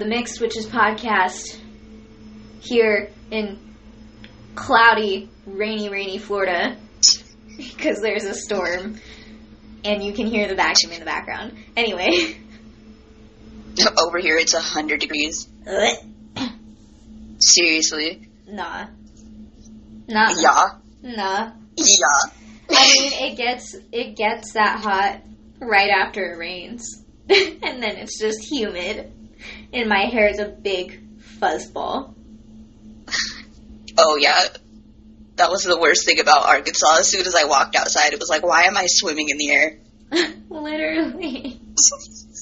the Mixed Witches podcast here in cloudy, rainy, rainy Florida because there's a storm and you can hear the vacuum in the background. Anyway, Over here, it's a hundred degrees. Seriously? nah. Nah. Yeah. Nah. Yeah. I mean, it gets it gets that hot right after it rains, and then it's just humid, and my hair is a big fuzzball. Oh yeah. That was the worst thing about Arkansas. As soon as I walked outside, it was like, why am I swimming in the air? Literally,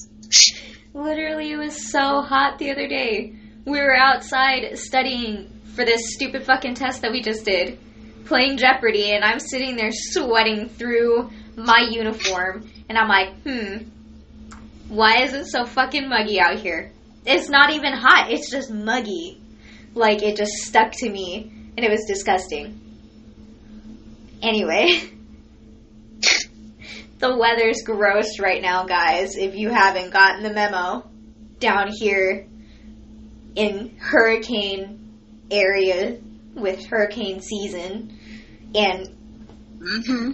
literally, it was so hot the other day. We were outside studying for this stupid fucking test that we just did, playing Jeopardy, and I'm sitting there sweating through my uniform, and I'm like, hmm, why is it so fucking muggy out here? It's not even hot, it's just muggy. Like, it just stuck to me, and it was disgusting. Anyway. the weather's gross right now, guys, if you haven't gotten the memo. Down here in hurricane area with hurricane season and Mm-hmm.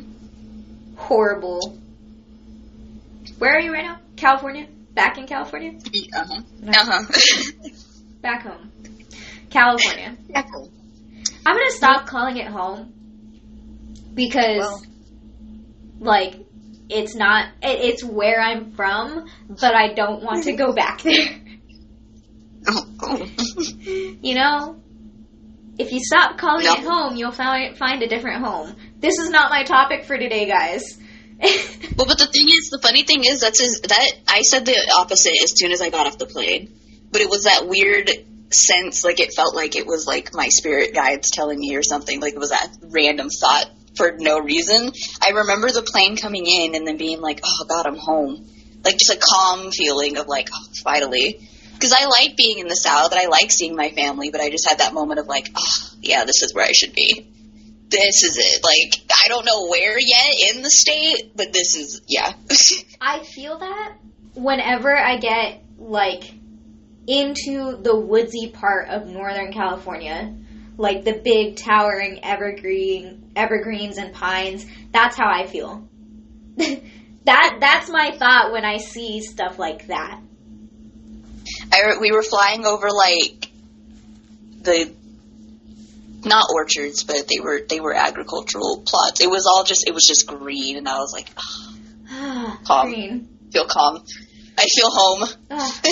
horrible. Where are you right now? California? Back in California? Uh-huh. Uh-huh. Back home. California. yeah, cool. I'm gonna stop calling it home because, Well. like, it's not. It, it's where I'm from, but I don't want to go back there. Oh, oh. You know, if you stop calling No. it home, you'll find find a different home. This is not my topic for today, guys. Well, but the thing is, the funny thing is, that's his, that I said the opposite as soon as I got off the plane. But it was that weird sense, like it felt like it was like my spirit guides telling me or something. Like it was that random thought for no reason. I remember the plane coming in and then being like, "Oh God, I'm home." Like just a calm feeling of like, oh, finally. Because I like being in the South and I like seeing my family, but I just had that moment of like, oh, yeah, this is where I should be. This is it. Like, I don't know where yet in the state, but this is, yeah. I feel that whenever I get like into the woodsy part of Northern California, like the big towering evergreen evergreens and pines, that's how I feel. that that's my thought when I see stuff like that. I, we were flying over like the not orchards, but they were they were agricultural plots. It was all just it was just green, and I was like, oh, Calm. Green. feel calm. I feel home. Ah.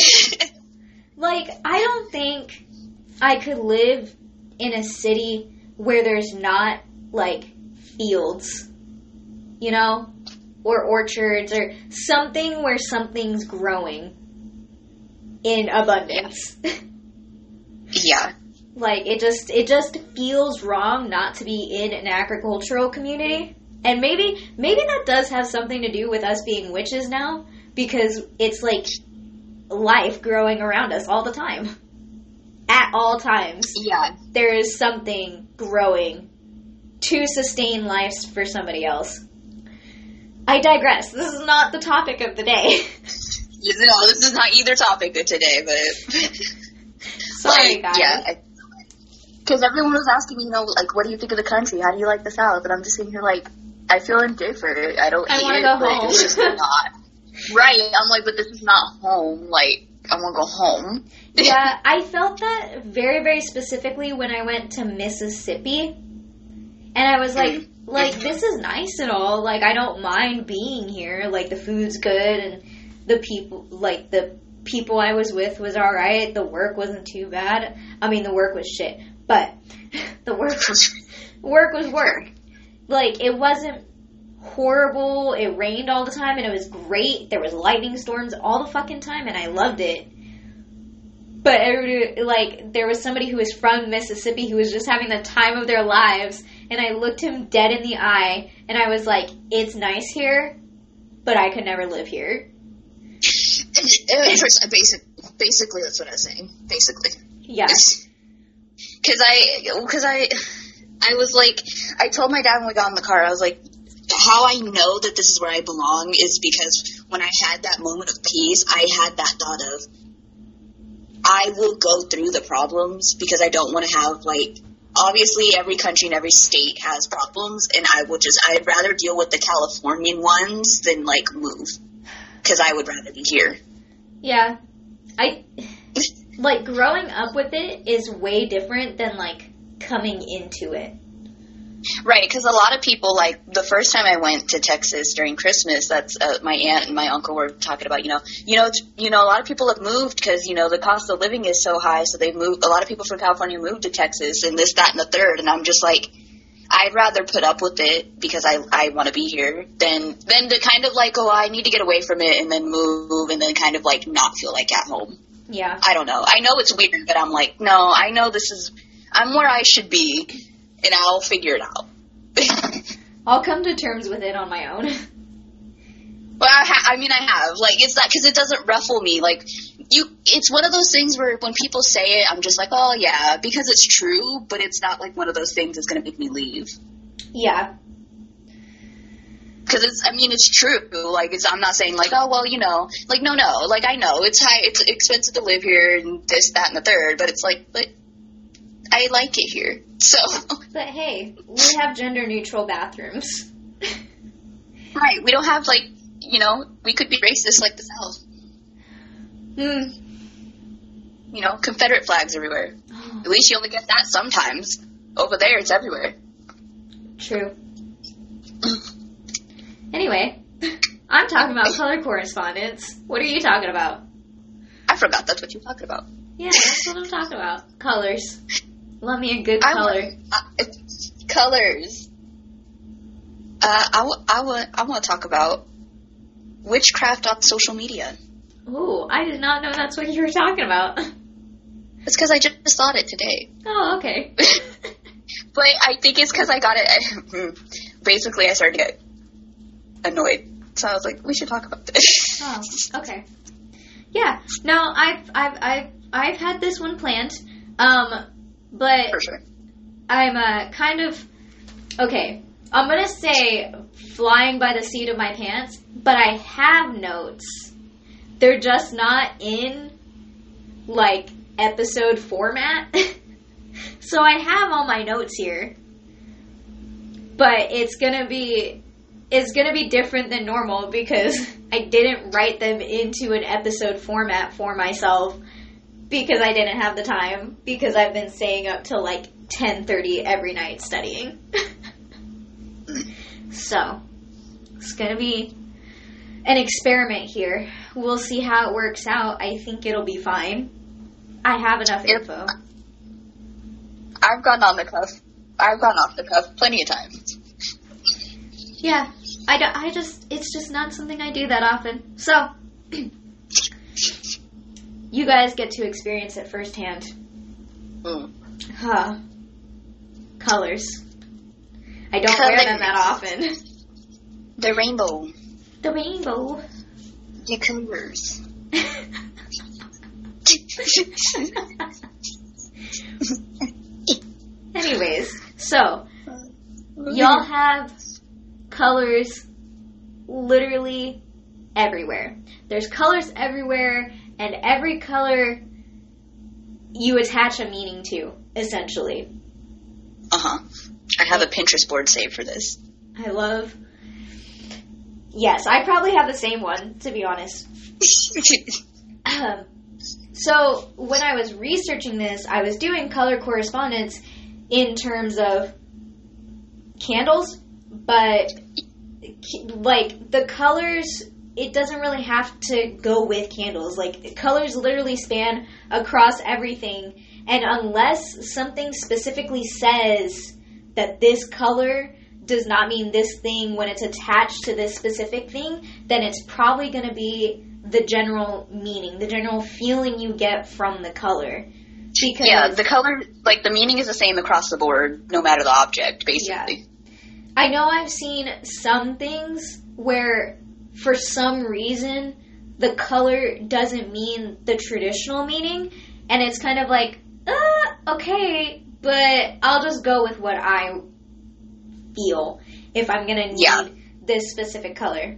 Like, I don't think I could live in a city where there's not, like, fields, you know? Or orchards, or something where something's growing in abundance. yeah, like, it just, it just feels wrong not to be in an agricultural community. And maybe, maybe that does have something to do with us being witches now, because it's like life growing around us all the time. At all times, yeah. there is something growing to sustain life for somebody else. I digress. This is not the topic of the day. You know, this is not either topic of today, but Sorry, like, guys. yeah. Because everyone was asking me, you know, like, what do you think of the country? How do you like the South? And I'm just sitting here like, I feel indifferent. I don't I hate wanna it, go but home. it's just not right. I'm like, but this is not home. Like, I want to go home. yeah, I felt that very, very specifically when I went to Mississippi. And I was like, mm-hmm. like, this is nice and all. Like, I don't mind being here. Like, the food's good and the people, like, the people I was with was alright. The work wasn't too bad. I mean, the work was shit. But the work was, work was work. Like, it wasn't horrible. It rained all the time and it was great. There was lightning storms all the fucking time and I loved it. But everybody, like, there was somebody who was from Mississippi who was just having the time of their lives, and I looked him dead in the eye, and I was like, "It's nice here, but I could never live here." And first, I basic, basically that's what I was saying. Basically. Yeah. Because I, because I, I was like, I told my dad when we got in the car, I was like, how I know that this is where I belong is because when I had that moment of peace, I had that thought of, I will go through the problems because I don't want to have like, obviously every country and every state has problems, and I will just, I'd rather deal with the Californian ones than like move because I would rather be here. Yeah. I like growing up with it is way different than like coming into it. Right, because a lot of people like the first time I went to Texas during Christmas. That's uh, my aunt and my uncle were talking about. You know, you know, you know, a lot of people have moved because you know the cost of living is so high, so they've moved. A lot of people from California moved to Texas, and this, that, and the third. And I'm just like, I'd rather put up with it because I I want to be here than than to kind of like, oh, I need to get away from it and then move and then kind of like not feel like at home. Yeah. I don't know. I know it's weird, but I'm like, no, I know this is. I'm where I should be, and I'll figure it out. I'll come to terms with it on my own. Well, I, ha- I mean, I have like it's not because it doesn't ruffle me. Like you, it's one of those things where when people say it, I'm just like, oh yeah, because it's true. But it's not like one of those things that's gonna make me leave. yeah. Because it's, I mean, it's true. Like it's, I'm not saying like, oh well, you know, like no, no. Like I know it's high, it's expensive to live here, and this, that, and the third. But it's like, but I like it here. So But hey, we have gender neutral bathrooms. right, we don't have like, you know, we could be racist like the South. Hmm. You know, Confederate flags everywhere. At least you only get that sometimes. Over there, it's everywhere. True. Anyway, I'm talking about color correspondence. What are you talking about? I forgot that's what you're talking about. Yeah, that's what I'm talking about. Colors. Love me a good color. want- uh, colors. Uh, I, w- I, w- I want to talk about witchcraft on social media. Ooh, I did not know that's what you were talking about. It's because I just thought it today. Oh, okay. But I think it's because I got it. Basically, I started to get annoyed. So I was like, we should talk about this. Oh, okay. Yeah. No, I've I've I've I've had this one planned. Um, but sure. I'm uh, kind of okay. I'm gonna say flying by the seat of my pants, but I have notes. They're just not in like episode format. so I have all my notes here. But it's gonna be it's gonna be different than normal because I didn't write them into an episode format for myself because I didn't have the time because I've been staying up till like 10:30 every night studying. so, it's going to be an experiment here. We'll see how it works out. I think it'll be fine. I have enough info. I've gone on the cuff. I've gone off the cuff plenty of times. Yeah. I, don't- I just it's just not something I do that often. So, you guys get to experience it firsthand. Mm. Huh. Colors. I don't wear them that often. The rainbow. The rainbow. The colors. Anyways, so y'all have colors literally everywhere. There's colors everywhere, and every color you attach a meaning to, essentially. Uh huh. I have a Pinterest board saved for this. I love. Yes, I probably have the same one, to be honest. Um, so when I was researching this, I was doing color correspondence in terms of candles, but like the colors, it doesn't really have to go with candles. Like colors literally span across everything, and unless something specifically says that this color does not mean this thing when it's attached to this specific thing, then it's probably going to be the general meaning, the general feeling you get from the color. Because yeah, the color, like the meaning is the same across the board, no matter the object, basically. I know I've seen some things where, for some reason, the color doesn't mean the traditional meaning, and it's kind of like, uh, okay, but I'll just go with what I feel if I'm gonna need Yeah. this specific color.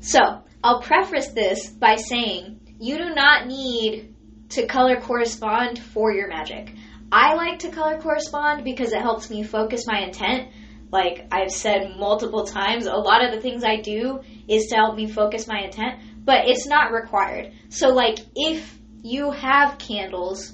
So, I'll preface this by saying you do not need to color correspond for your magic. I like to color correspond because it helps me focus my intent. Like I've said multiple times, a lot of the things I do is to help me focus my intent, but it's not required. So, like, if you have candles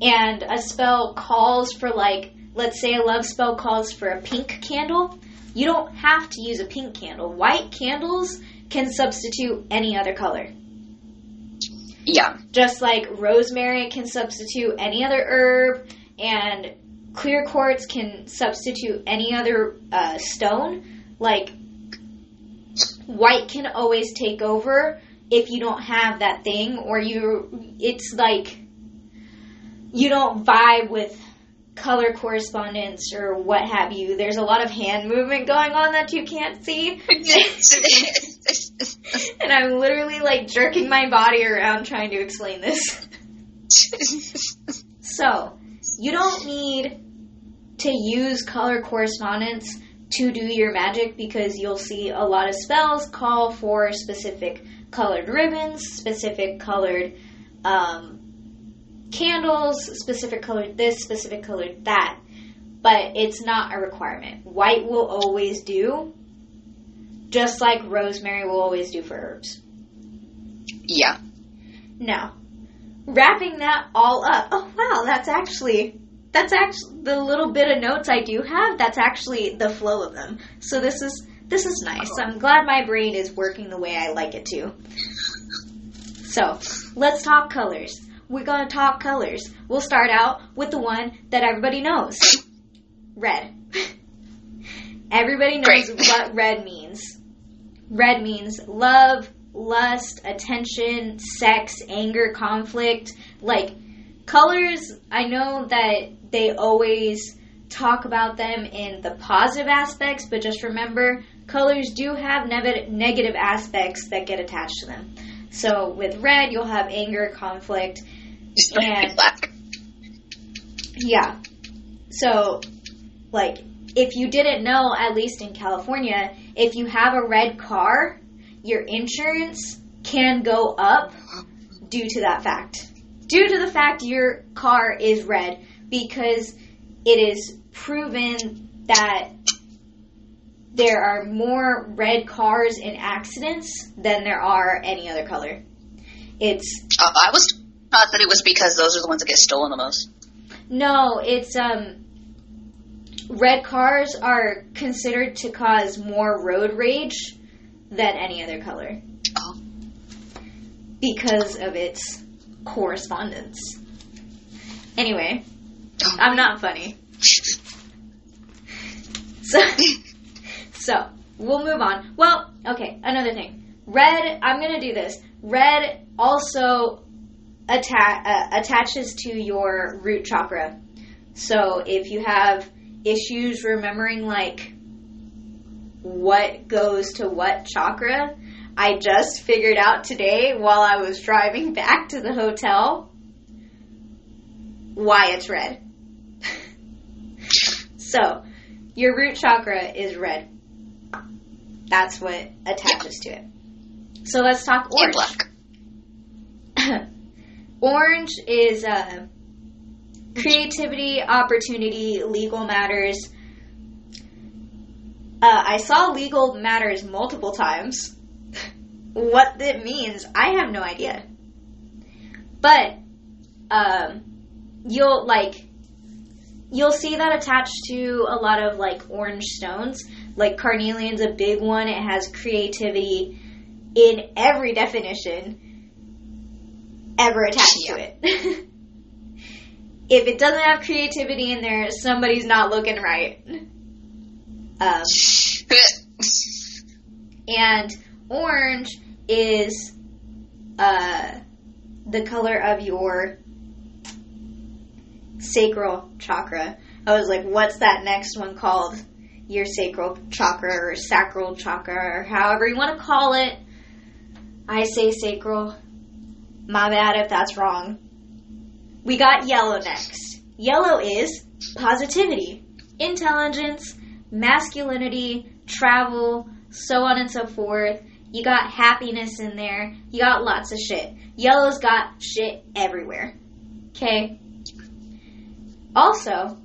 and a spell calls for, like, let's say a love spell calls for a pink candle, you don't have to use a pink candle. White candles can substitute any other color. Yeah. Just like rosemary can substitute any other herb, and clear quartz can substitute any other uh, stone. Like, white can always take over if you don't have that thing, or you. It's like you don't vibe with color correspondence or what have you. There's a lot of hand movement going on that you can't see. And I'm literally like jerking my body around trying to explain this. So, you don't need to use color correspondence to do your magic because you'll see a lot of spells call for specific colored ribbons, specific colored um, candles, specific colored this, specific colored that. But it's not a requirement. White will always do, just like rosemary will always do for herbs. yeah. Now, wrapping that all up. Oh wow, that's actually that's actually the little bit of notes I do have. That's actually the flow of them. So this is this is nice. I'm glad my brain is working the way I like it to. So let's talk colors. We're gonna talk colors. We'll start out with the one that everybody knows. Red. Everybody knows Great. what red means. Red means love, lust, attention, sex, anger, conflict. Like, colors, I know that they always talk about them in the positive aspects, but just remember, colors do have nev- negative aspects that get attached to them. So, with red, you'll have anger, conflict, And- black. yeah. So, like, if you didn't know, at least in California, if you have a red car, your insurance can go up due to that fact. Due to the fact your car is red, because it is proven that there are more red cars in accidents than there are any other color. It's Uh, I was taught that it was because those are the ones that get stolen the most. No, it's um red cars are considered to cause more road rage than any other color Oh. because of its correspondence. Anyway, Oh. I'm not funny. So so, we'll move on. Well, okay, another thing. Red, I'm to do this. Red also atta- uh, attaches to your root chakra. So if you have issues remembering like what goes to what chakra, I just figured out today while I was driving back to the hotel why it's red. So, your root chakra is red. That's what attaches to it. So let's talk orange. black. Orange is uh, creativity, opportunity, legal matters. Uh, I saw legal matters multiple times. what that means, I have no idea. But um, you'll like you'll see that attached to a lot of like orange stones. Like carnelian's a big one. It has creativity in every definition ever attached to it. if it doesn't have creativity in there, somebody's not looking right. Um, and orange is uh, the color of your sacral chakra. I was like, what's that next one called? Your sacral chakra or sacral chakra or however you want to call it. I say sacral. My bad if that's wrong. We got yellow next. Yellow is positivity, intelligence, masculinity, travel, so on and so forth. You got happiness in there. You got lots of shit. Yellow's got shit everywhere. Okay? Also,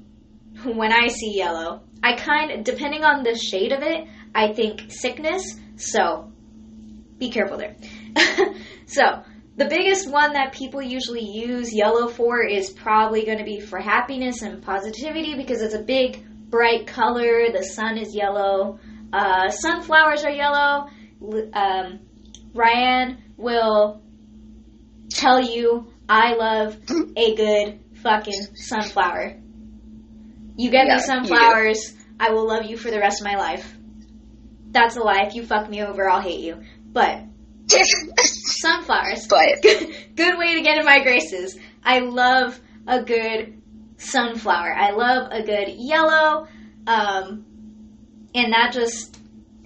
when I see yellow, I kind depending on the shade of it, I think sickness. So, be careful there. so, the biggest one that people usually use yellow for is probably going to be for happiness and positivity because it's a big, bright color. The sun is yellow. Uh, sunflowers are yellow. Um, Ryan will tell you I love a good fucking sunflower. You get Yeah, me sunflowers, I will love you for the rest of my life. That's a lie. If you fuck me over, I'll hate you. But sunflowers, but good, good way to get in my graces. I love a good sunflower. I love a good yellow, um, and that just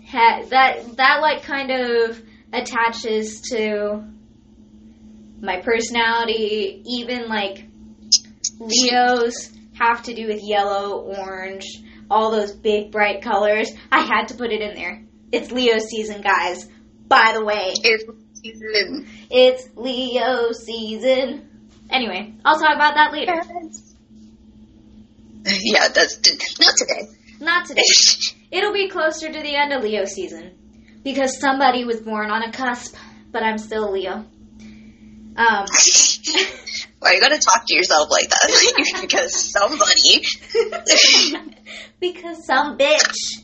ha- that that like kind of attaches to my personality. Even like Leos have to do with yellow, orange, all those big bright colors. I had to put it in there. It's Leo season, guys. By the way. it's season. It's Leo season. Anyway, I'll talk about that later. Yeah, that's not today. Not today. It'll be closer to the end of Leo season because somebody was born on a cusp, but I'm still Leo. Um, Why are you gotta talk to yourself like that? because somebody. because some bitch.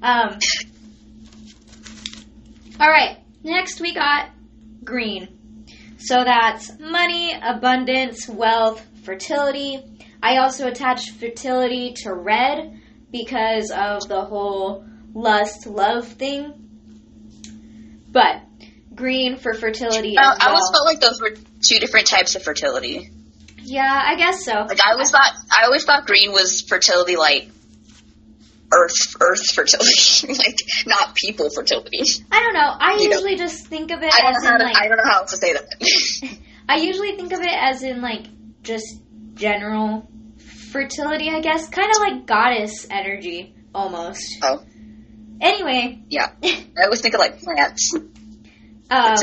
Um, all right, next we got green. So that's money, abundance, wealth, fertility. I also attach fertility to red because of the whole lust love thing. But green for fertility I, as I always felt like those were two different types of fertility. yeah, I guess so. Like I always thought, I always thought green was fertility, like earth, earth fertility, like not people fertility. I don't know. I You know. usually just think of it I don't as know how in to, like I don't know how to say that. I usually think of it as in like just general fertility, I guess, kind of like goddess energy almost. Oh. Anyway, yeah, I always think of like plants um,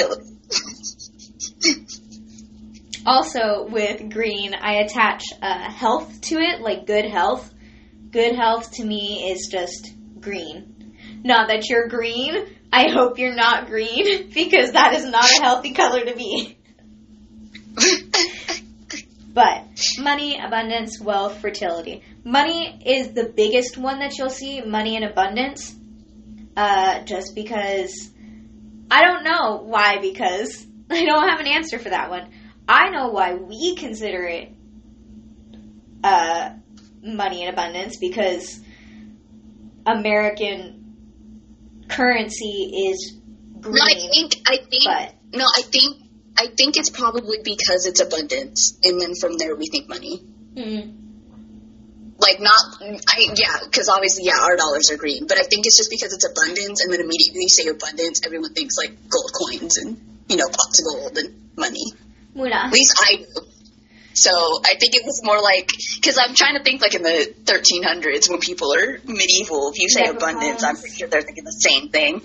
also with green, I attach uh, health to it, like good health. Good health to me is just green. Not that you're green. I hope you're not green because that is not a healthy color to be. But money, abundance, wealth, fertility. Money is the biggest one that you'll see. Money and abundance. Uh, just because I don't know why. Because I don't have an answer for that one. I know why we consider it uh, money and abundance because American currency is green. No, I think I think but no, I think I think it's probably because it's abundance, and then from there we think money. mm, Like not, I yeah, because obviously yeah, our dollars are green, but I think it's just because it's abundance, and then immediately you say abundance, everyone thinks like gold coins and you know pots of gold and money. Muna. At least I do. So I think it was more like because I'm trying to think like in the 1300s when people are medieval. If you say Leprechauns. abundance, I'm pretty sure they're thinking the same thing.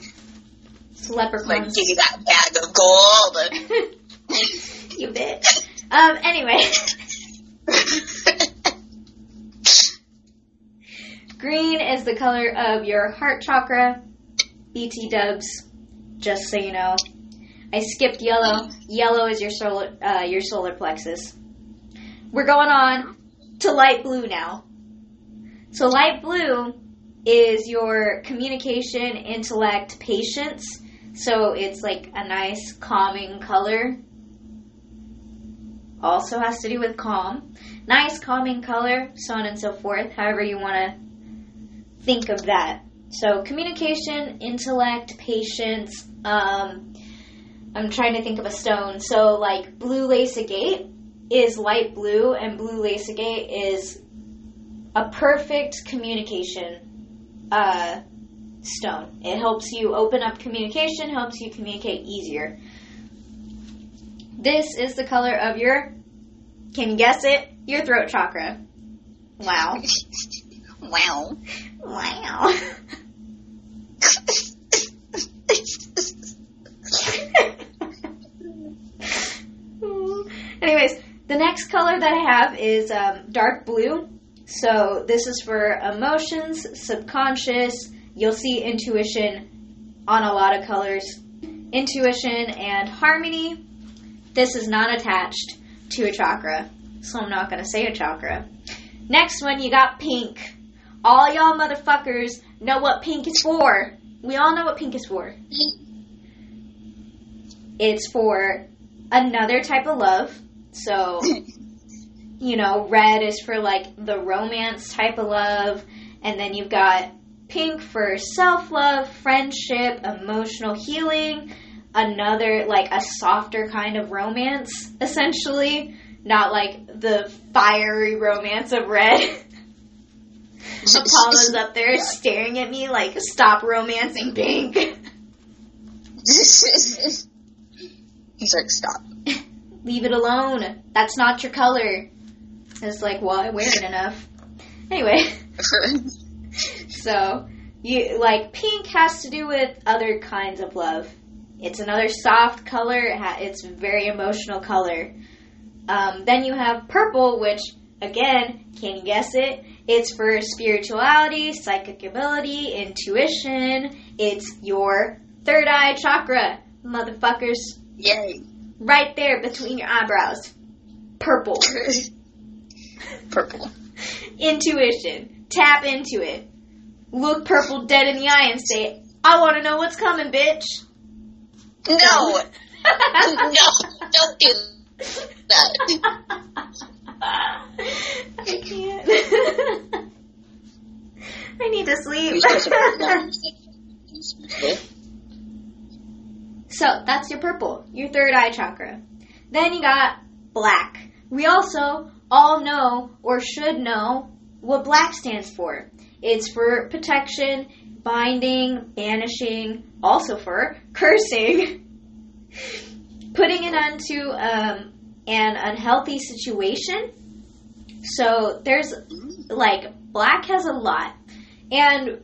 Like Leprechauns. give you that bag of gold. you bitch. Um, anyway, green is the color of your heart chakra. BT dubs, just so you know. I skipped yellow. Yellow is your solar, uh, your solar plexus. We're going on to light blue now. So light blue is your communication, intellect, patience. So it's like a nice calming color. Also has to do with calm. Nice calming color, so on and so forth, however you want to think of that. So communication, intellect, patience. Um, I'm trying to think of a stone. So like blue lace agate is light blue, and blue lace agate is a perfect communication uh, stone. It helps you open up communication, helps you communicate easier. This is the color of your, can you guess it? Your throat chakra. Wow. Wow. Wow. Anyways, the next color that I have is um, dark blue. So this is for emotions, subconscious. You'll see intuition on a lot of colors. Intuition and harmony. This is not attached to a chakra, so I'm not going to say a chakra. Next one, you got pink. All y'all motherfuckers know what pink is for. We all know what pink is for. It's for another type of love. So, you know, red is for like the romance type of love, and then you've got pink for self love, friendship, emotional healing, another like a softer kind of romance, essentially. Not like the fiery romance of red. Apollo's up there staring at me like, stop romancing pink. He's like, stop. Leave it alone. That's not your color. It's like, well, I wear it enough. Anyway, so you like pink has to do with other kinds of love. It's another soft color. It's very emotional color. Um, then you have purple, which again, can you guess it? It's for spirituality, psychic ability, intuition. It's your third eye chakra, motherfuckers. Yay. Right there between your eyebrows. Purple. Purple. Intuition. Tap into it. Look purple dead in the eye and say, I want to know what's coming, bitch. No. no. Don't do that. I can't. I need to sleep. so that's your purple, your third eye chakra. Then you got black. We also all know or should know what black stands for. It's for protection, binding, banishing, also for cursing, putting an end to um, an unhealthy situation. So there's like black has a lot. And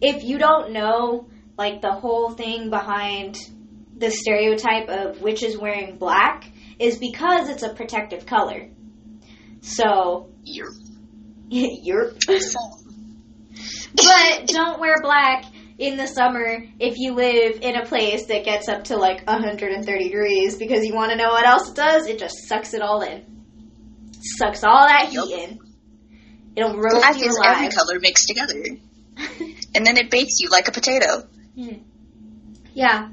if you don't know like the whole thing behind the stereotype of witches wearing black is because it's a protective color. So You're you're but don't wear black in the summer if you live in a place that gets up to like 130 degrees because you want to know what else it does? It just sucks it all in. Sucks all that heat Yup. in. It'll roast Black you is every color mixed together. And then it bakes you like a potato. Mm. yeah.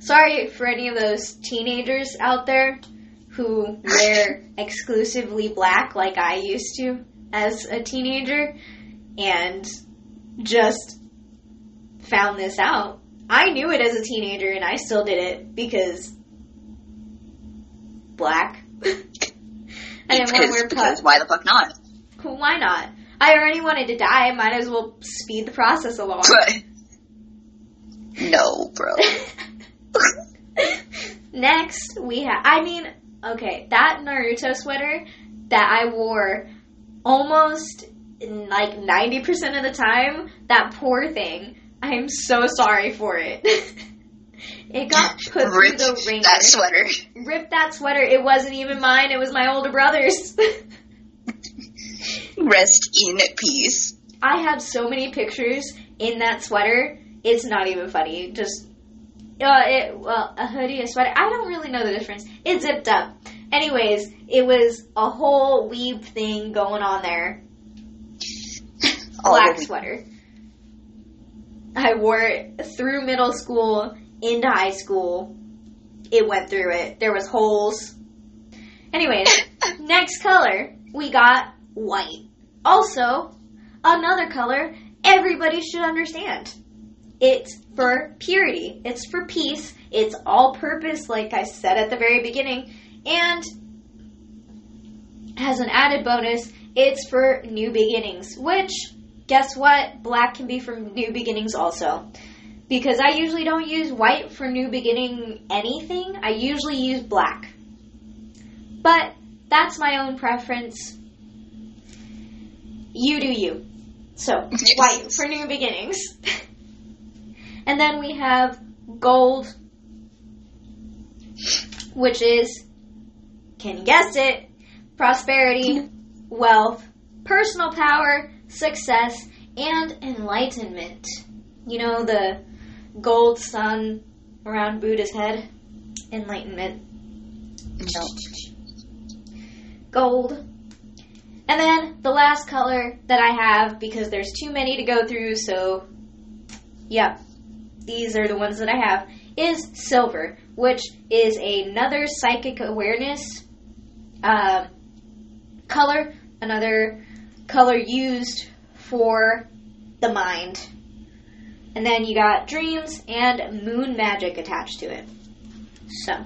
Sorry for any of those teenagers out there who wear exclusively black like I used to as a teenager and just found this out. I knew it as a teenager and I still did it because black. I didn't want to Because, wear because why the fuck not? Why not? I already wanted to die. Might as well speed the process along. No, bro. Next, we have. I mean, okay, that Naruto sweater that I wore almost like 90% of the time, that poor thing, I'm so sorry for it. it got put through Ripped the ringer. that sweater. Ripped that sweater. It wasn't even mine, it was my older brother's. Rest in peace. I have so many pictures in that sweater. It's not even funny. Just uh, it well, a hoodie, a sweater. I don't really know the difference. It zipped up. Anyways, it was a whole weave thing going on there. Black the- sweater. I wore it through middle school into high school. It went through it. There was holes. Anyways, next color we got white. Also, another color everybody should understand. It's for purity. It's for peace. It's all purpose, like I said at the very beginning. And as an added bonus, it's for new beginnings, which, guess what? Black can be for new beginnings also. because I usually don't use white for new beginning anything. I usually use black. But that's my own preference. You do you. So, white for new beginnings. and then we have gold, which is, can you guess it? Prosperity, mm-hmm. wealth, personal power, success, and enlightenment. You know, the gold sun around Buddha's head? Enlightenment. No. Gold. And then the last color that I have, because there's too many to go through, so yep, these are the ones that I have, is silver, which is another psychic awareness um, color, another color used for the mind. And then you got dreams and moon magic attached to it. So,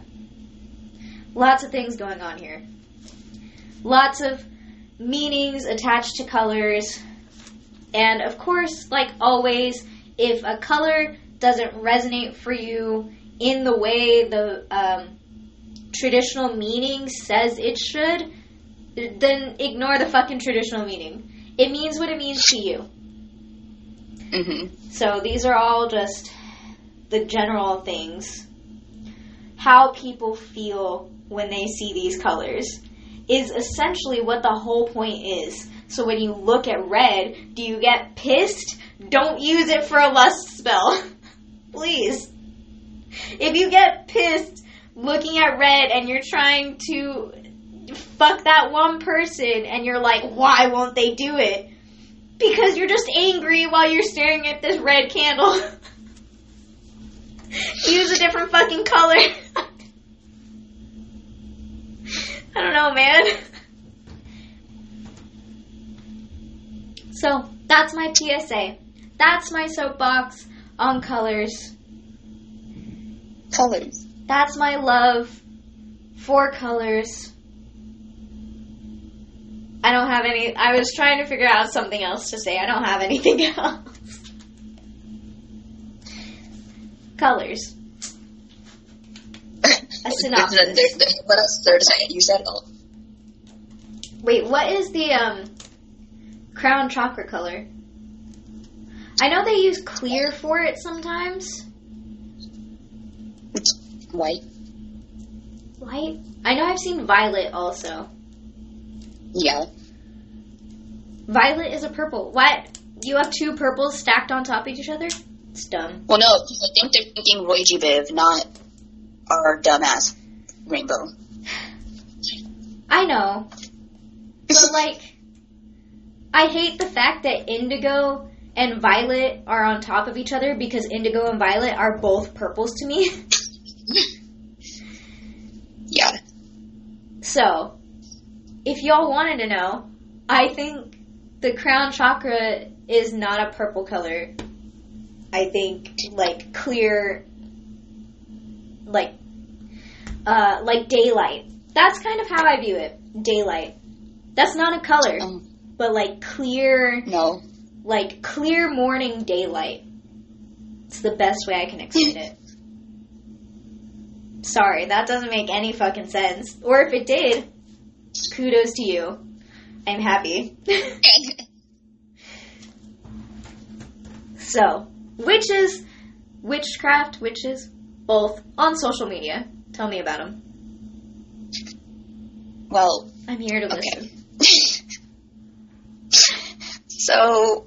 lots of things going on here. Lots of meanings attached to colors. And of course, like always, if a color doesn't resonate for you in the way the um, traditional meaning says it should, then ignore the fucking traditional meaning. It means what it means to you. Mm-hmm. So these are all just the general things. How people feel when they see these colors is essentially what the whole point is. So when you look at red, do you get pissed? Don't use it for a lust spell. Please. If you get pissed looking at red and you're trying to fuck that one person and you're like, why won't they do it? Because you're just angry while you're staring at this red candle. Use a different fucking color. I don't know, man. So, that's my PSA. That's my soapbox on colors. Colors. That's my love for colors. I don't have any. I was trying to figure out something else to say. I don't have anything else. colors. A synopsis. Then there- there- what else is there to say? You said it all. Wait, what is the um crown chakra color? I know they use clear for it sometimes. It's white. White. I know I've seen violet also. Yeah. Violet is a purple. What? You have two purples stacked on top of each other? It's dumb. Well, no, I think they're thinking Roy G. Biv, not our dumbass rainbow. I know. But like I hate the fact that indigo and violet are on top of each other because indigo and violet are both purples to me. yeah. So, if y'all wanted to know, I think the crown chakra is not a purple color. I think like clear like uh like daylight. That's kind of how I view it. Daylight. That's not a color, Um, but like clear no. like clear morning daylight. It's the best way I can explain it. Sorry, that doesn't make any fucking sense. Or if it did, kudos to you. I'm happy. so, witches, witchcraft, witches, both on social media. Tell me about them. well, I'm here to Okay. listen. so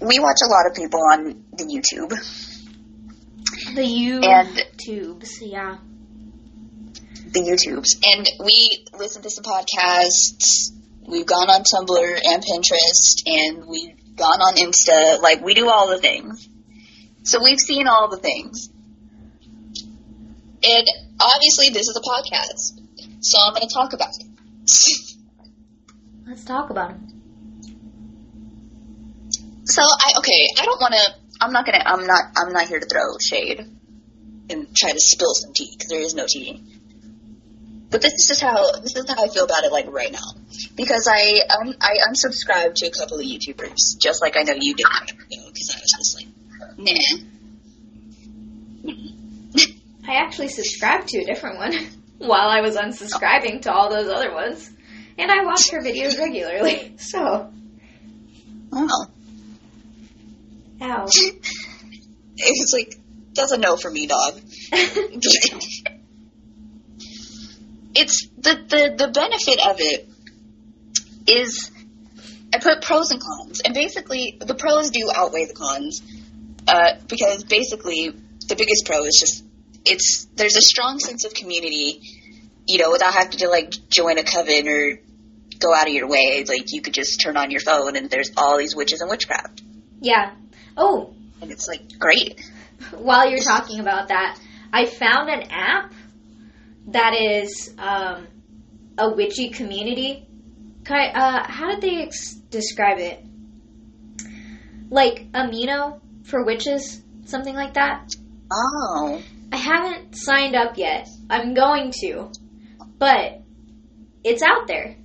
we watch a lot of people on the YouTube, The U and tubes, yeah. The YouTubes, and we listen to some podcasts. We've gone on Tumblr and Pinterest, and we've gone on Insta. Like we do all the things. So we've seen all the things, and obviously this is a podcast, so I'm going to talk about it. Let's talk about it. So I okay, I don't want to. I'm not gonna. I'm not. I'm not here to throw shade and try to spill some tea because there is no tea. But this is just how this is how I feel about it, like right now, because I um, I unsubscribed to a couple of YouTubers, just like I know you did, because I was just like Nah. I actually subscribed to a different one while I was unsubscribing to all those other ones. And I watch her videos regularly. So, Oh. ow. It was like, that's a no for me, dog. It's the, the the benefit of it is I put pros and cons, and basically the pros do outweigh the cons uh, because basically the biggest pro is just it's there's a strong sense of community, you know, without having to like join a coven or go out of your way. Like you could just turn on your phone and there's all these witches and witchcraft, Yeah. Oh, and it's like great. while you're talking about that, I found an app that is um, a witchy community. Uh, how did they ex- describe it? Like amino for witches, something like that. Oh. I haven't signed up yet. I'm going to, but it's out there.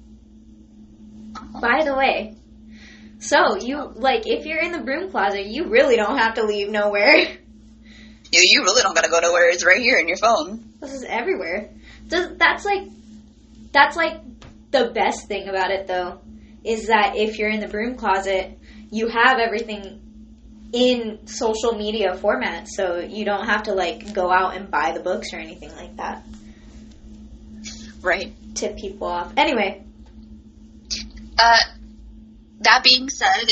By the way, so you like if you're in the broom closet, you really don't have to leave nowhere. You, you really don't gotta go nowhere. It's right here in your phone. This is everywhere. Does, that's like that's like the best thing about it though is that if you're in the broom closet, you have everything in social media format, so you don't have to like go out and buy the books or anything like that. Right. Tip people off. Anyway, Uh, that being said,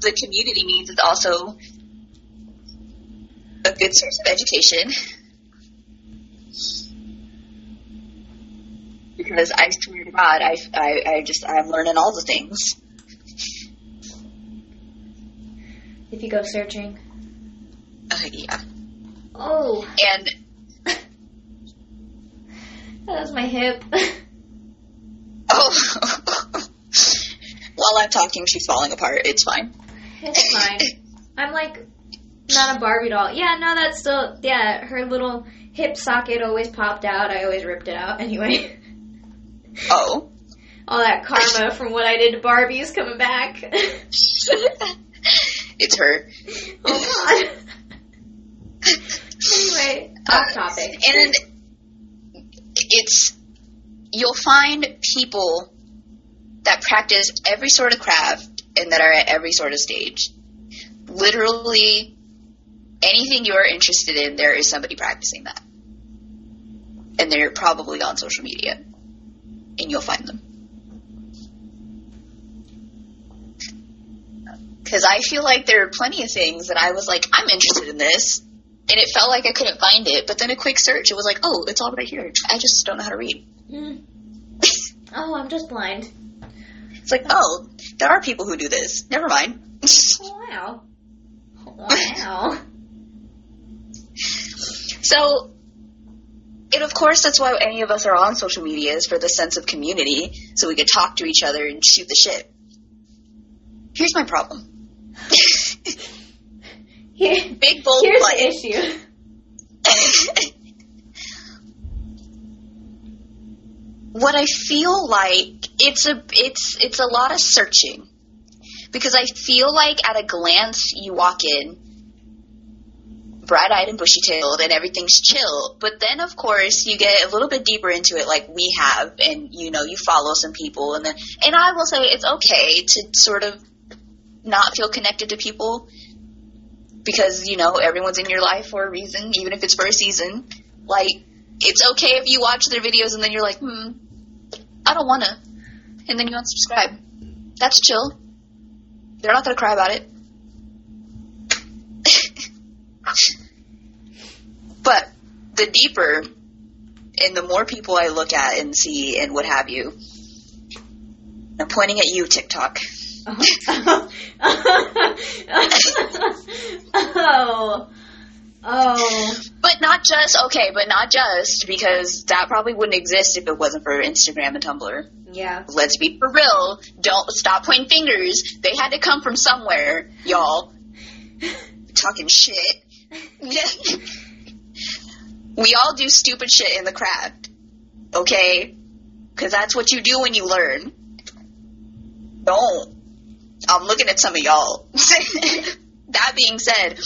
the community means it's also a good source of education. Because I swear to God, I, I, I just, I'm learning all the things. if you go searching. Uh, yeah. Oh, And, that was my hip. oh, while I'm talking, she's falling apart. It's fine. it's fine. I'm like not a Barbie doll. Yeah, no, that's still yeah. Her little hip socket always popped out. I always ripped it out anyway. Oh. All that karma from what I did to Barbie is coming back. it's her. oh god. anyway, off uh, topic. And it's you'll find people that practice every sort of craft and that are at every sort of stage. Literally anything you're interested in, there is somebody practicing that. And they're probably on social media. And you'll find them. Because I feel like there are plenty of things that I was like, I'm interested in this. And it felt like I couldn't find it. But then a quick search, it was like, oh, it's all right here. I just don't know how to read. Hmm. Oh, I'm just blind. It's like, oh, there are people who do this. Never mind. Wow. Wow. so, and of course, that's why any of us are on social media is for the sense of community, so we could talk to each other and shoot the shit. Here's my problem. Here, Big bold here's the issue. what I feel like it's a it's it's a lot of searching because I feel like at a glance you walk in bright eyed and bushy tailed and everything's chill but then of course you get a little bit deeper into it like we have and you know you follow some people and then and I will say it's okay to sort of not feel connected to people because you know everyone's in your life for a reason even if it's for a season like it's okay if you watch their videos and then you're like hmm I don't want to. And then you unsubscribe. That's chill. They're not to cry about it. But the deeper and the more people I look at and see and what have you, I'm pointing at you, TikTok. oh. Oh. But not just, okay, but not just because that probably wouldn't exist if it wasn't for Instagram and Tumblr. Yeah. Let's be for real. Don't stop pointing fingers. They had to come from somewhere, y'all. Talking shit. we all do stupid shit in the craft. Okay? Because that's what you do when you learn. Don't. I'm looking at some of y'all. that being said,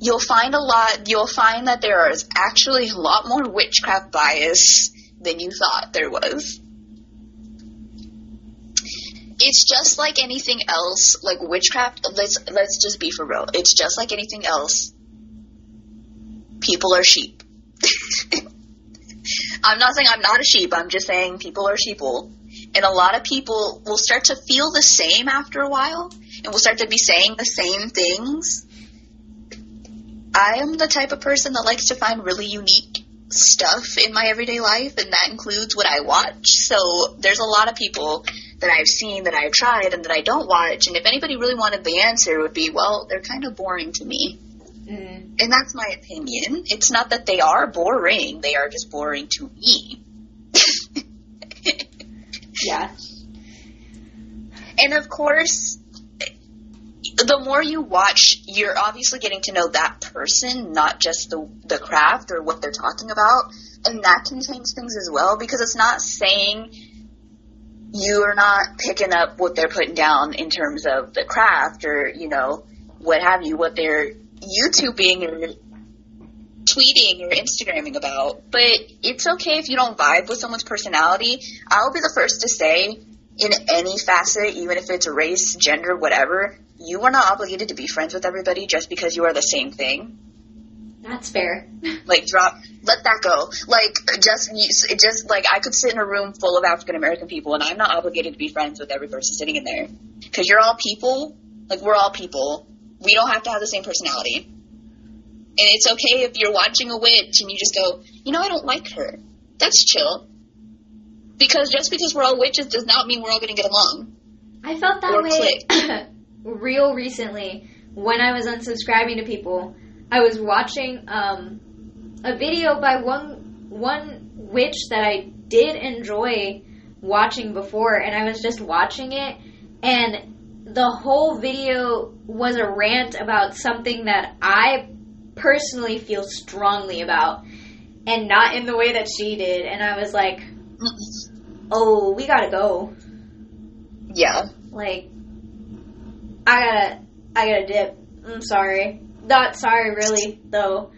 you'll find a lot, you'll find that there is actually a lot more witchcraft bias than you thought there was. It's just like anything else, like witchcraft, let's let's just be for real. It's just like anything else. People are sheep. I'm not saying I'm not a sheep, I'm just saying people are sheeple. And a lot of people will start to feel the same after a while and will start to be saying the same things. I am the type of person that likes to find really unique stuff in my everyday life, and that includes what I watch. So there's a lot of people that I've seen that I've tried and that I don't watch. And if anybody really wanted the answer, it would be, well, they're kind of boring to me. Mm. And that's my opinion. It's not that they are boring, they are just boring to me. Yeah. And of course, the more you watch, you're obviously getting to know that person, not just the the craft or what they're talking about, and that can change things as well because it's not saying you are not picking up what they're putting down in terms of the craft or you know what have you, what they're YouTubing or tweeting or Instagramming about. But it's okay if you don't vibe with someone's personality. I'll be the first to say, in any facet, even if it's race, gender, whatever, you are not obligated to be friends with everybody just because you are the same thing. That's fair. Like, drop, let that go. Like, just, just, like, I could sit in a room full of African American people and I'm not obligated to be friends with every person sitting in there. Because you're all people. Like, we're all people. We don't have to have the same personality. And it's okay if you're watching a witch and you just go, you know, I don't like her. That's chill. Because just because we're all witches does not mean we're all going to get along. I felt that Or way real recently when I was unsubscribing to people. I was watching um, a video by one one witch that I did enjoy watching before, and I was just watching it, and the whole video was a rant about something that I personally feel strongly about, and not in the way that she did. And I was like, "Oh, we gotta go." Yeah. Like, I gotta, I gotta dip. I'm sorry. Not sorry, really, though.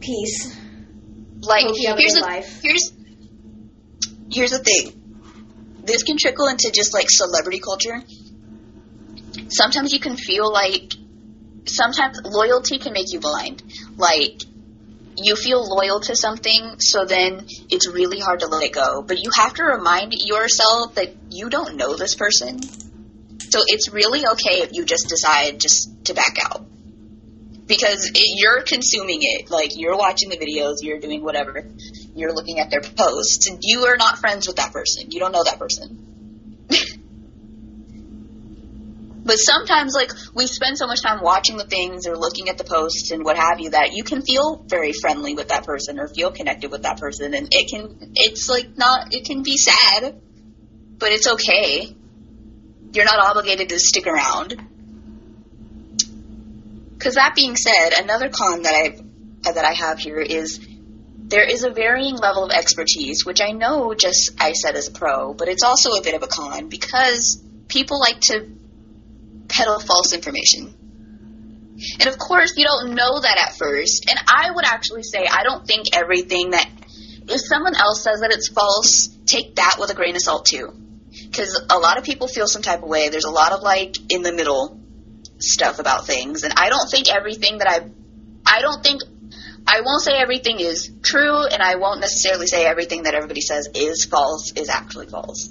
Peace. Like, Hope you have a here's the, life. here's here's the thing. This can trickle into just like celebrity culture. Sometimes you can feel like sometimes loyalty can make you blind. Like you feel loyal to something, so then it's really hard to let it go. But you have to remind yourself that you don't know this person. So it's really okay if you just decide just to back out. Because it, you're consuming it. Like, you're watching the videos, you're doing whatever. You're looking at their posts, and you are not friends with that person. You don't know that person. but sometimes, like, we spend so much time watching the things or looking at the posts and what have you that you can feel very friendly with that person or feel connected with that person. And it can, it's like not, it can be sad, but it's okay. You're not obligated to stick around. Because that being said, another con that I uh, that I have here is there is a varying level of expertise, which I know just I said as a pro, but it's also a bit of a con because people like to peddle false information. And of course, you don't know that at first. And I would actually say I don't think everything that if someone else says that it's false, take that with a grain of salt too. Because a lot of people feel some type of way. There's a lot of like in the middle stuff about things, and I don't think everything that I, I don't think, I won't say everything is true, and I won't necessarily say everything that everybody says is false is actually false.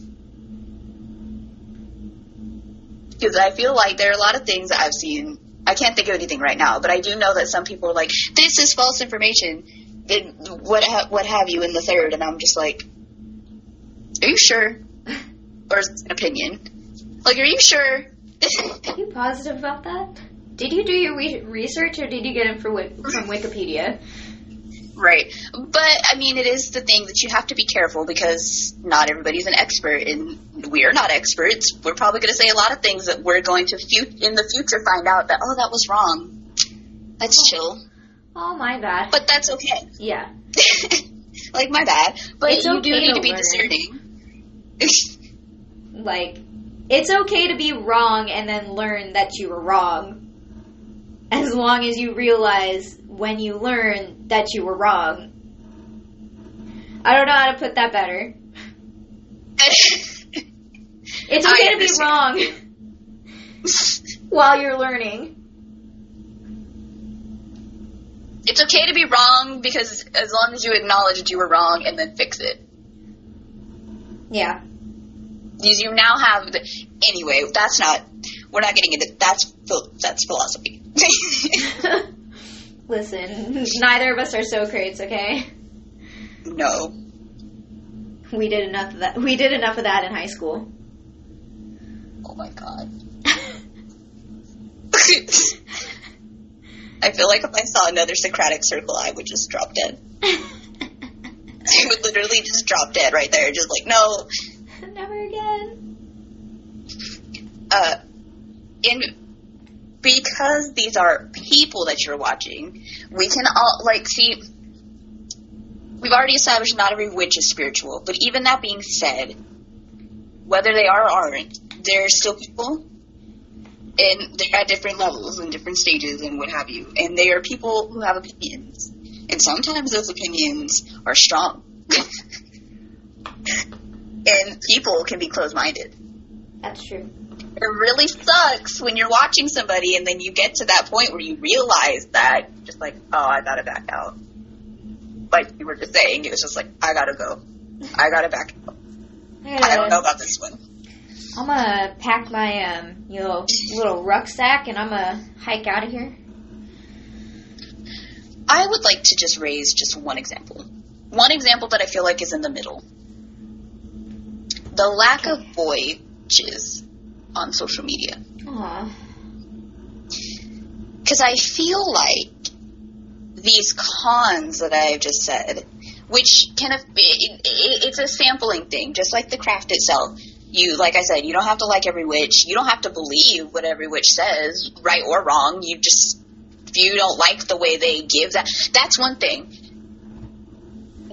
Because I feel like there are a lot of things that I've seen. I can't think of anything right now, but I do know that some people are like, "This is false information." Then what ha- what have you in the third, and I'm just like, "Are you sure?" Or is it an opinion? Like, are you sure? Are you positive about that? Did you do your re- research or did you get it from, from Wikipedia? Right. But I mean, it is the thing that you have to be careful because not everybody's an expert, and we're not experts. We're probably going to say a lot of things that we're going to fu- in the future find out that oh, that was wrong. That's chill, Oh, my bad. but that's okay. yeah. like my bad, but It's you okay do need to be learn. discerning. Like, it's okay to be wrong and then learn that you were wrong. As long as you realize when you learn that you were wrong. I don't know how to put that better. It's okay to be wrong while you're learning. it's okay to be wrong because as long as you acknowledge that you were wrong and then fix it. Yeah. You now have the, anyway. That's not. We're not getting into that's that's philosophy. Listen, neither of us are Socrates, okay? no. We did enough of that. We did enough of that in high school. Oh my god. I feel like if I saw another Socratic circle, I would just drop dead. I would literally just drop dead right there, just like no. Never. Uh, and because these are people that you're watching, we can all like see. We've already established not every witch is spiritual, but even that being said, whether they are or aren't, they're still people, and they're at different levels and different stages and what have you. And they are people who have opinions, and sometimes those opinions are strong. and people can be closed-minded That's true. It really sucks when you're watching somebody and then you get to that point where you realize that just like oh i gotta back out. Like you were just saying it was just like i gotta go. I gotta back out. I don't know about this one. I'm gonna pack my um, you know, little rucksack and I'm gonna hike out of here. i would like to just raise just one example. One example that i feel like is in the middle. The lack of boys on social media because I feel like these cons that I've just said, which kind of it, it, it's a sampling thing, just like the craft itself. You, like I said, you don't have to like every witch. You don't have to believe what every witch says, right or wrong. You just if you don't like the way they give that, that's one thing.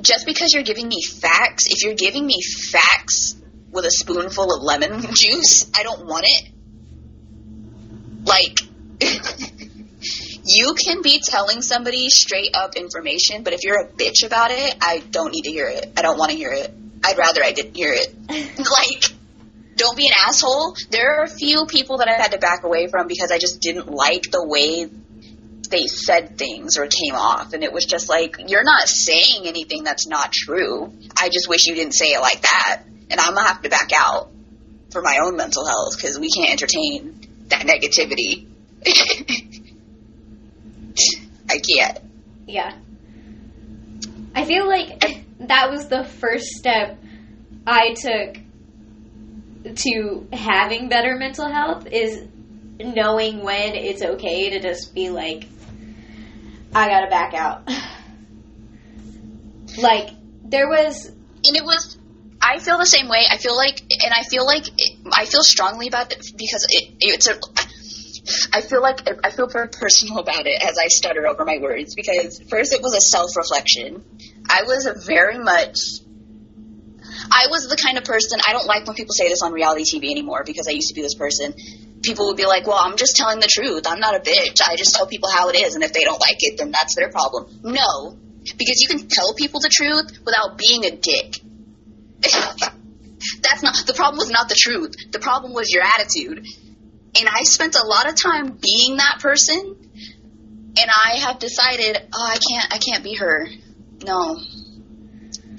Just because you're giving me facts, if you're giving me facts with a spoonful of lemon juice, I don't want it. Like. you can be telling somebody straight up information, but if you're a bitch about it, I don't need to hear it. I don't want to hear it. I'd rather I didn't hear it. like, don't be an asshole. There are a few people that I had to back away from because I just didn't like the way they said things or came off. And it was just like, you're not saying anything that's not true. I just wish you didn't say it like that. And I'm to have to back out for my own mental health because we can't entertain that negativity. I can't. Yeah. I feel like that was the first step I took to having better mental health is knowing when it's okay to just be like, I gotta back out. like, there was. And it was. I feel the same way. I feel like, and I feel like, I feel strongly about it because it, it's a. I feel like I feel very personal about it as I stutter over my words because first it was a self reflection. I was a very much. I was the kind of person I don't like when people say this on reality TV anymore because I used to be this person. People would be like, "Well, I'm just telling the truth. I'm not a bitch. I just tell people how it is, and if they don't like it, then that's their problem." No, because you can tell people the truth without being a dick. that's not the problem. Was not the truth. The problem was your attitude and I spent a lot of time being that person, and I have decided, oh, I can't, I can't be her. No,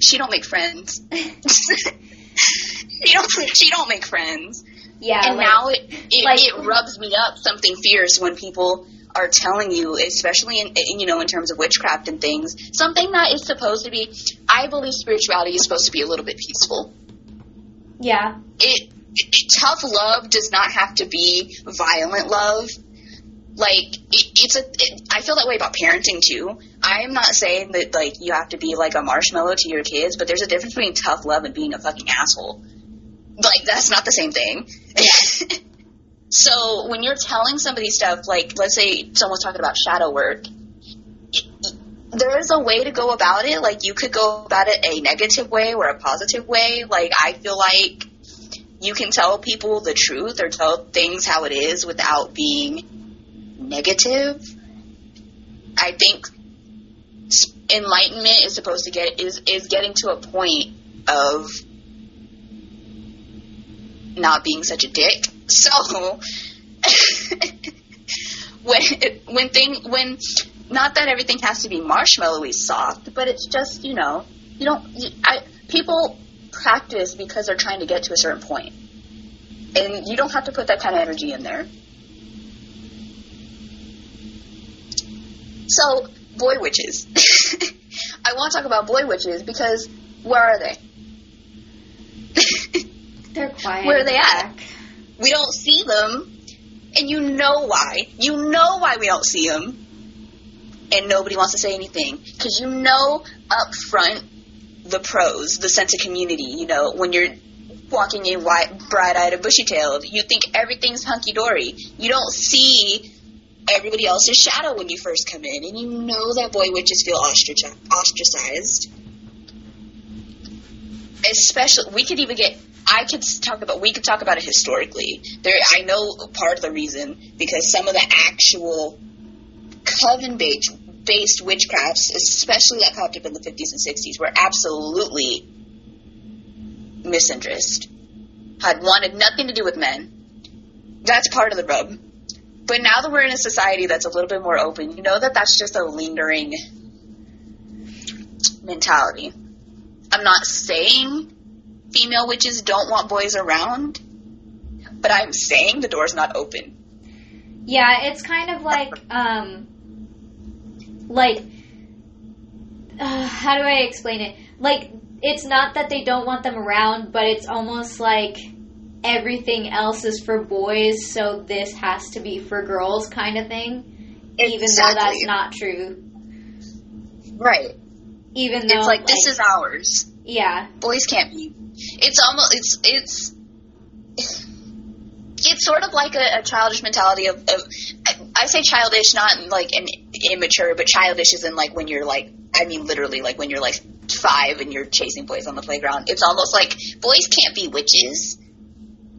she don't make friends. she don't, she don't make friends. Yeah. and like- now it, it, like- it rubs me up something fierce when people are telling you, especially in, in you know in terms of witchcraft and things, something that is supposed to be. I believe spirituality is supposed to be a little bit peaceful Yeah. it, it tough love does not have to be violent love. Like it, it's a, it, I feel that way about parenting too. I am not saying that like you have to be like a marshmallow to your kids, but there's a difference between tough love and being a fucking asshole. Like that's not the same thing. so when you're telling somebody stuff, like let's say someone's talking about shadow work, there is a way to go about it. Like you could go about it a negative way or a positive way. Like I feel like you can tell people the truth or tell things how it is without being negative. I think enlightenment is supposed to get is is getting to a point of not being such a dick. So when when thing when not that everything has to be marshmallowy soft, but it's just you know you don't you, I people practice because they're trying to get to a certain point, and you don't have to put that kind of energy in there. So boy witches, I want to talk about boy witches because where are they? They're quiet. Where are they at? back. we don't see them, and you know why. You know why we don't see them, and nobody wants to say anything because you know up front the pros, the sense of community. You know when you're walking in white, bright-eyed and bushy-tailed, you think everything's hunky-dory. You don't see everybody else's shadow when you first come in, and you know that boy witches feel ostraci- ostracized. Especially, we could even get. I could talk about. We could talk about it historically. There, I know part of the reason because some of the actual coven based witchcrafts, especially that popped up in the fifties and sixties, were absolutely misandrist. Had wanted nothing to do with men. That's part of the rub. But now that we're in a society that's a little bit more open, you know that that's just a lingering mentality. I'm not saying female witches don't want boys around, but I'm saying the door's not open. Yeah, it's kind of like, um, like, uh, how do I explain it? Like, it's not that they don't want them around, but it's almost like everything else is for boys, so this has to be for girls, kind of thing. Exactly. Even though that's not true. Right. Even though It's like, this is ours. yeah, Boys can't be. It's almost it's it's it's sort of like a, a childish mentality of, of I, I say childish not in like an immature, but childish is in like when you're like I mean literally like when you're like five and you're chasing boys on the playground. It's almost like boys can't be witches.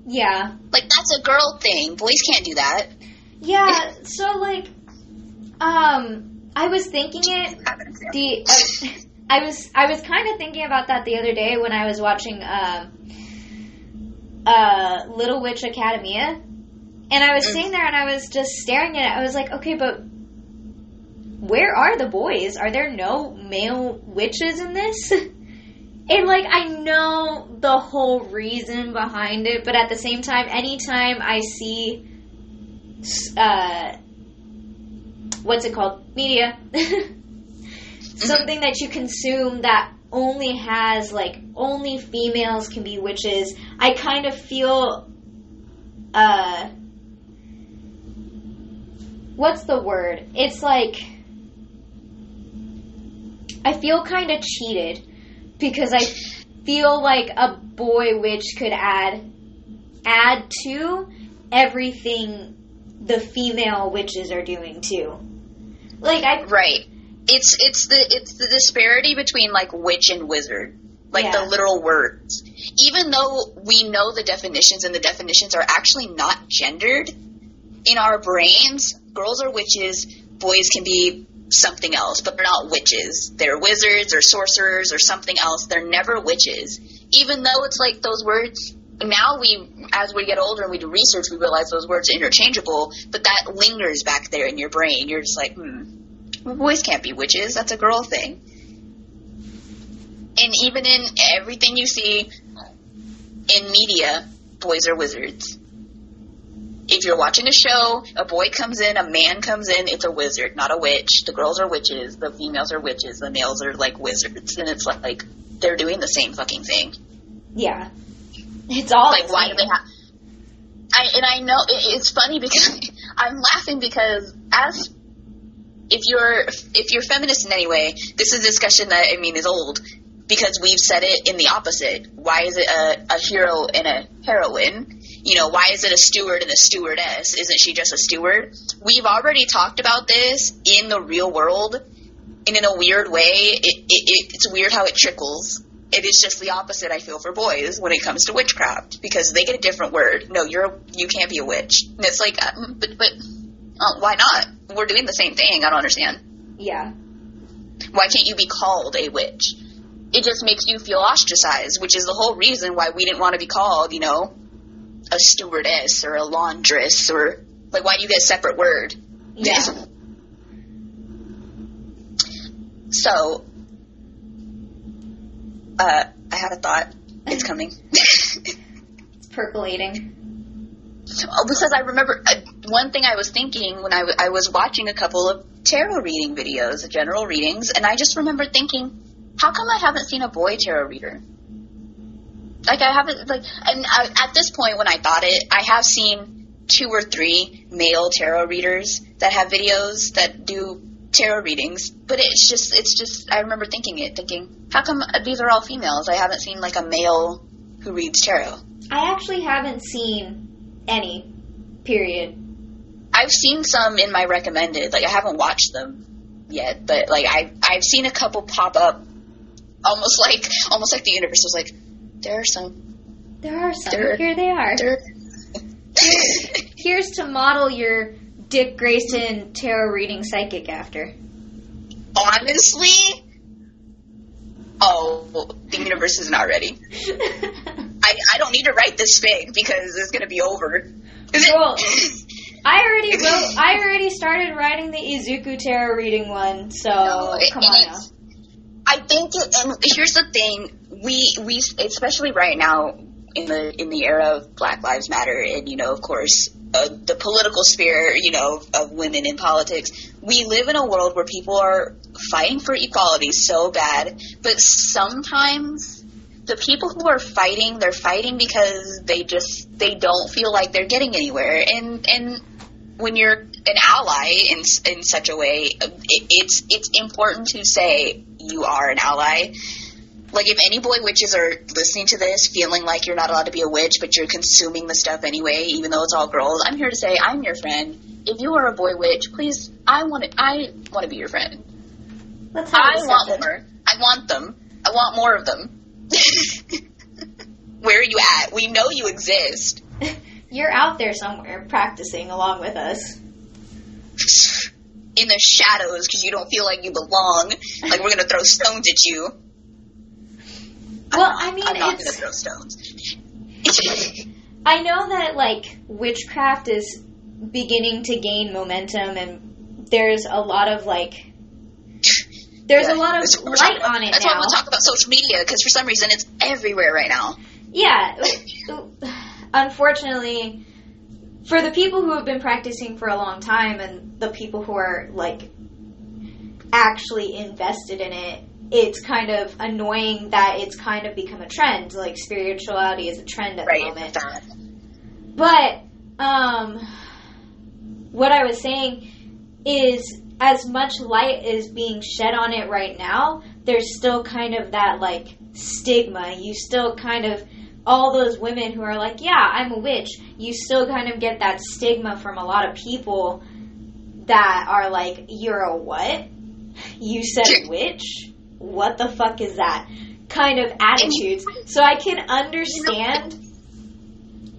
yeah, Like that's a girl thing. Boys can't do that. yeah. So like, um, I was thinking it Have an example. the uh, I was I was kind of thinking about that the other day when I was watching um, uh, Little Witch Academia, and I was Mm. sitting there and I was just staring at it. I was like, okay, but where are the boys? Are there no male witches in this? And like I know the whole reason behind it, but at the same time, anytime I see, uh, what's it called, media, something that you consume that only has like only females can be witches, I kind of feel, uh, what's the word? It's like I feel kind of cheated because I feel like a boy witch could add add to everything the female witches are doing too. Like I Right. It's it's the it's the disparity between like witch and wizard. Like Yeah. the literal words. Even though we know the definitions and the definitions are actually not gendered, in our brains, girls are witches, boys can be something else, but they're not witches. They're wizards or sorcerers or something else. They're never witches. Even though it's like those words now we as we get older and we do research we realize those words are interchangeable, but that lingers back there in your brain. You're just like, hmm, boys can't be witches. That's a girl thing. And even in everything you see in media, boys are wizards. If you're watching a show, a boy comes in, a man comes in, it's a wizard, not a witch. The girls are witches, the females are witches, the males are like wizards. And it's like, they're doing the same fucking thing. yeah. It's all like why do they have I and I know it, it's funny because I'm laughing because as if you're if you're feminist in any way, this is a discussion that I mean is old because we've said it in the opposite. Why is it a, a hero and a heroine? You know, why is it a steward and a stewardess? Isn't she just a steward? We've already talked about this in the real world, and in a weird way, it, it, it, it's weird how it trickles it is just the opposite. I feel for boys when it comes to witchcraft because they get a different word. No, you're you can't be a witch. And it's like, uh, but but uh, why not? We're doing the same thing. I don't understand. Yeah. Why can't you be called a witch? It just makes you feel ostracized, which is the whole reason why we didn't want to be called, you know, a stewardess or a laundress or like why do you get a separate word? Yeah. So, uh, I had a thought. It's coming. It's percolating. Oh, because I remember uh, one thing I was thinking when I, w- I was watching a couple of tarot reading videos, general readings, and I just remember thinking, how come I haven't seen a boy tarot reader? Like I haven't like, and I, at this point when I thought it, I have seen two or three male tarot readers that have videos that do tarot readings, but it's just it's just I remember thinking it, thinking, how come these are all females? I haven't seen like a male who reads tarot. I actually haven't seen any. Period. I've seen some in my recommended. Like I haven't watched them yet, but like I I've seen a couple pop up, almost like almost like the universe was like, there are some. There are some. There- Here they are. There. Here's to model your Dick Grayson tarot reading psychic after. Honestly, oh, the universe is not ready. I I don't need to write this fic because it's gonna be over. Well, I already wrote. I already started writing the Izuku tarot reading one. So No, it- come on now. I think, it, and here's the thing: we we especially right now in the in the era of Black Lives Matter, and you know, of course, uh, the political sphere, you know, of women in politics. We live in a world where people are fighting for equality so bad, but sometimes the people who are fighting, they're fighting because they just they don't feel like they're getting anywhere, and and when you're an ally in in such a way, it, it's it's important to say you are an ally. Like if any boy witches are listening to this, feeling like you're not allowed to be a witch, but you're consuming the stuff anyway, even though it's all girls, I'm here to say I'm your friend. If you are a boy witch, please, I want to, I want to be your friend. Let's have I want more. I want them. I want more of them. Where are you at? We know you exist. You're out there somewhere practicing along with us. in the shadows because you don't feel like you belong. Like we're gonna throw stones at you. Well, I mean, I'm not gonna throw stones. I know that like witchcraft is beginning to gain momentum, and there's a lot of like. There's Yeah, a lot of we're light on it That's now. why we'll talk about social media because for some reason it's everywhere right now. Yeah. Unfortunately, for the people who have been practicing for a long time and the people who are like actually invested in it, it's kind of annoying that it's kind of become a trend. Like spirituality is a trend at Right. the moment. That. But um, what I was saying is, as much light is being shed on it right now, there's still kind of that like stigma. You still kind of all those women who are like, "Yeah, I'm a witch." You still kind of get that stigma from a lot of people that are like, "You're a what? You said witch? What the fuck is that?" Kind of attitudes. So I can understand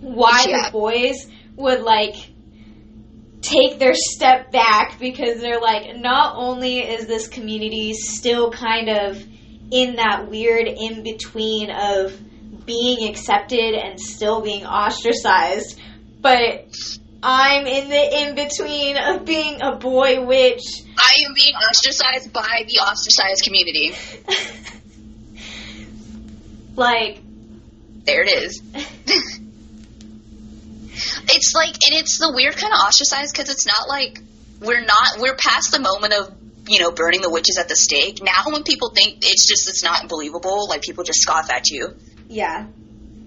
why the boys would like take their step back because they're like not only is this community still kind of in that weird in between of being accepted and still being ostracized but I'm in the in between of being a boy witch I am being ostracized by the ostracized community. like There it is. it's like, and it's the weird kind of ostracized because it's not like we're not we're past the moment of you know burning the witches at the stake. Now, when people think it's just it's not believable, like people just scoff at you. yeah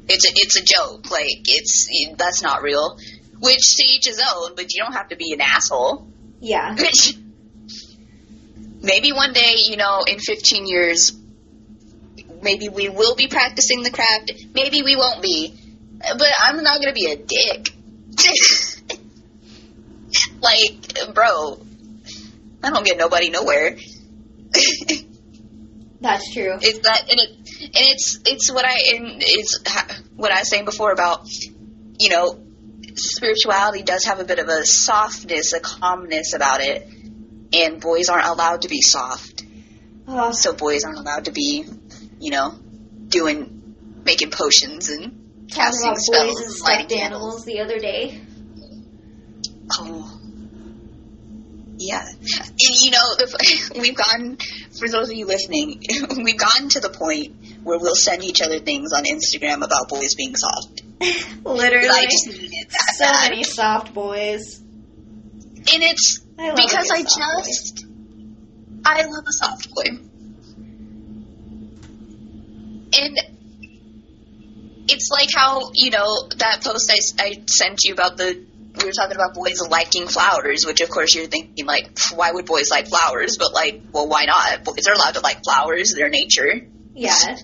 It's a it's a joke. Like it's that's not real. Which to each his own, but you don't have to be an asshole. yeah maybe one day, you know, in 15 years, maybe we will be practicing the craft. Maybe we won't be. But I'm not going to be a dick. like, bro, I don't get nobody nowhere. That's true. It's that, and it, and it's it's what I and it's what I was saying before about, you know, spirituality does have a bit of a softness, a calmness about it, and boys aren't allowed to be soft. Oh, So boys aren't allowed to be, you know, doing making potions and casting about spells boys and stuffed animals the other day. Oh. Yeah. And you know, we've gotten, for those of you listening, we've gotten to the point where we'll send each other things on Instagram about boys being soft. Literally, I just that so bad. many soft boys. And it's I because I soft boy. just, I love a soft boy. And it's like how, you know, that post I, I sent you about the, we were talking about boys liking flowers, which of course you're thinking like, why would boys like flowers? But like, well, why not? Boys are allowed to like flowers, their nature. Yeah,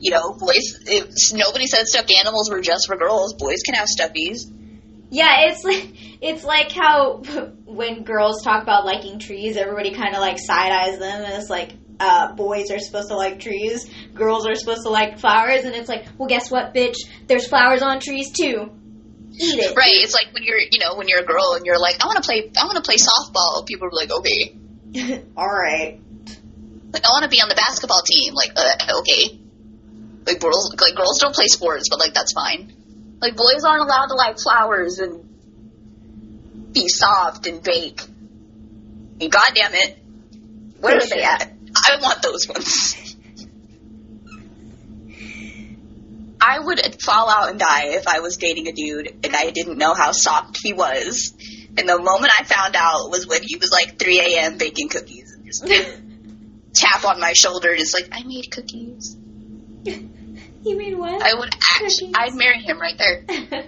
You know, boys, if nobody said stuffed animals were just for girls. Boys can have stuffies. yeah. It's like it's like how when girls talk about liking trees, everybody kind of like side eyes them, and it's like. Uh, boys are supposed to like trees, girls are supposed to like flowers, and it's like, well, guess what, bitch? There's flowers on trees too. Eat it. Right. It's like when you're, you know, when you're a girl and you're like, I want to play, I want to play softball. People are like, okay. All right. Like, I want to be on the basketball team. Like, uh, okay. Like girls, like girls don't play sports, but like that's fine. Like boys aren't allowed to like flowers and be soft and bake. And goddamn it, where are they at? I want those ones. I would fall out and die if I was dating a dude and I didn't know how soft he was. And the moment I found out was when he was like 3 a.m. baking cookies and just tap on my shoulder and it's like, I made cookies. you mean what? I would actually, I'd marry him right there.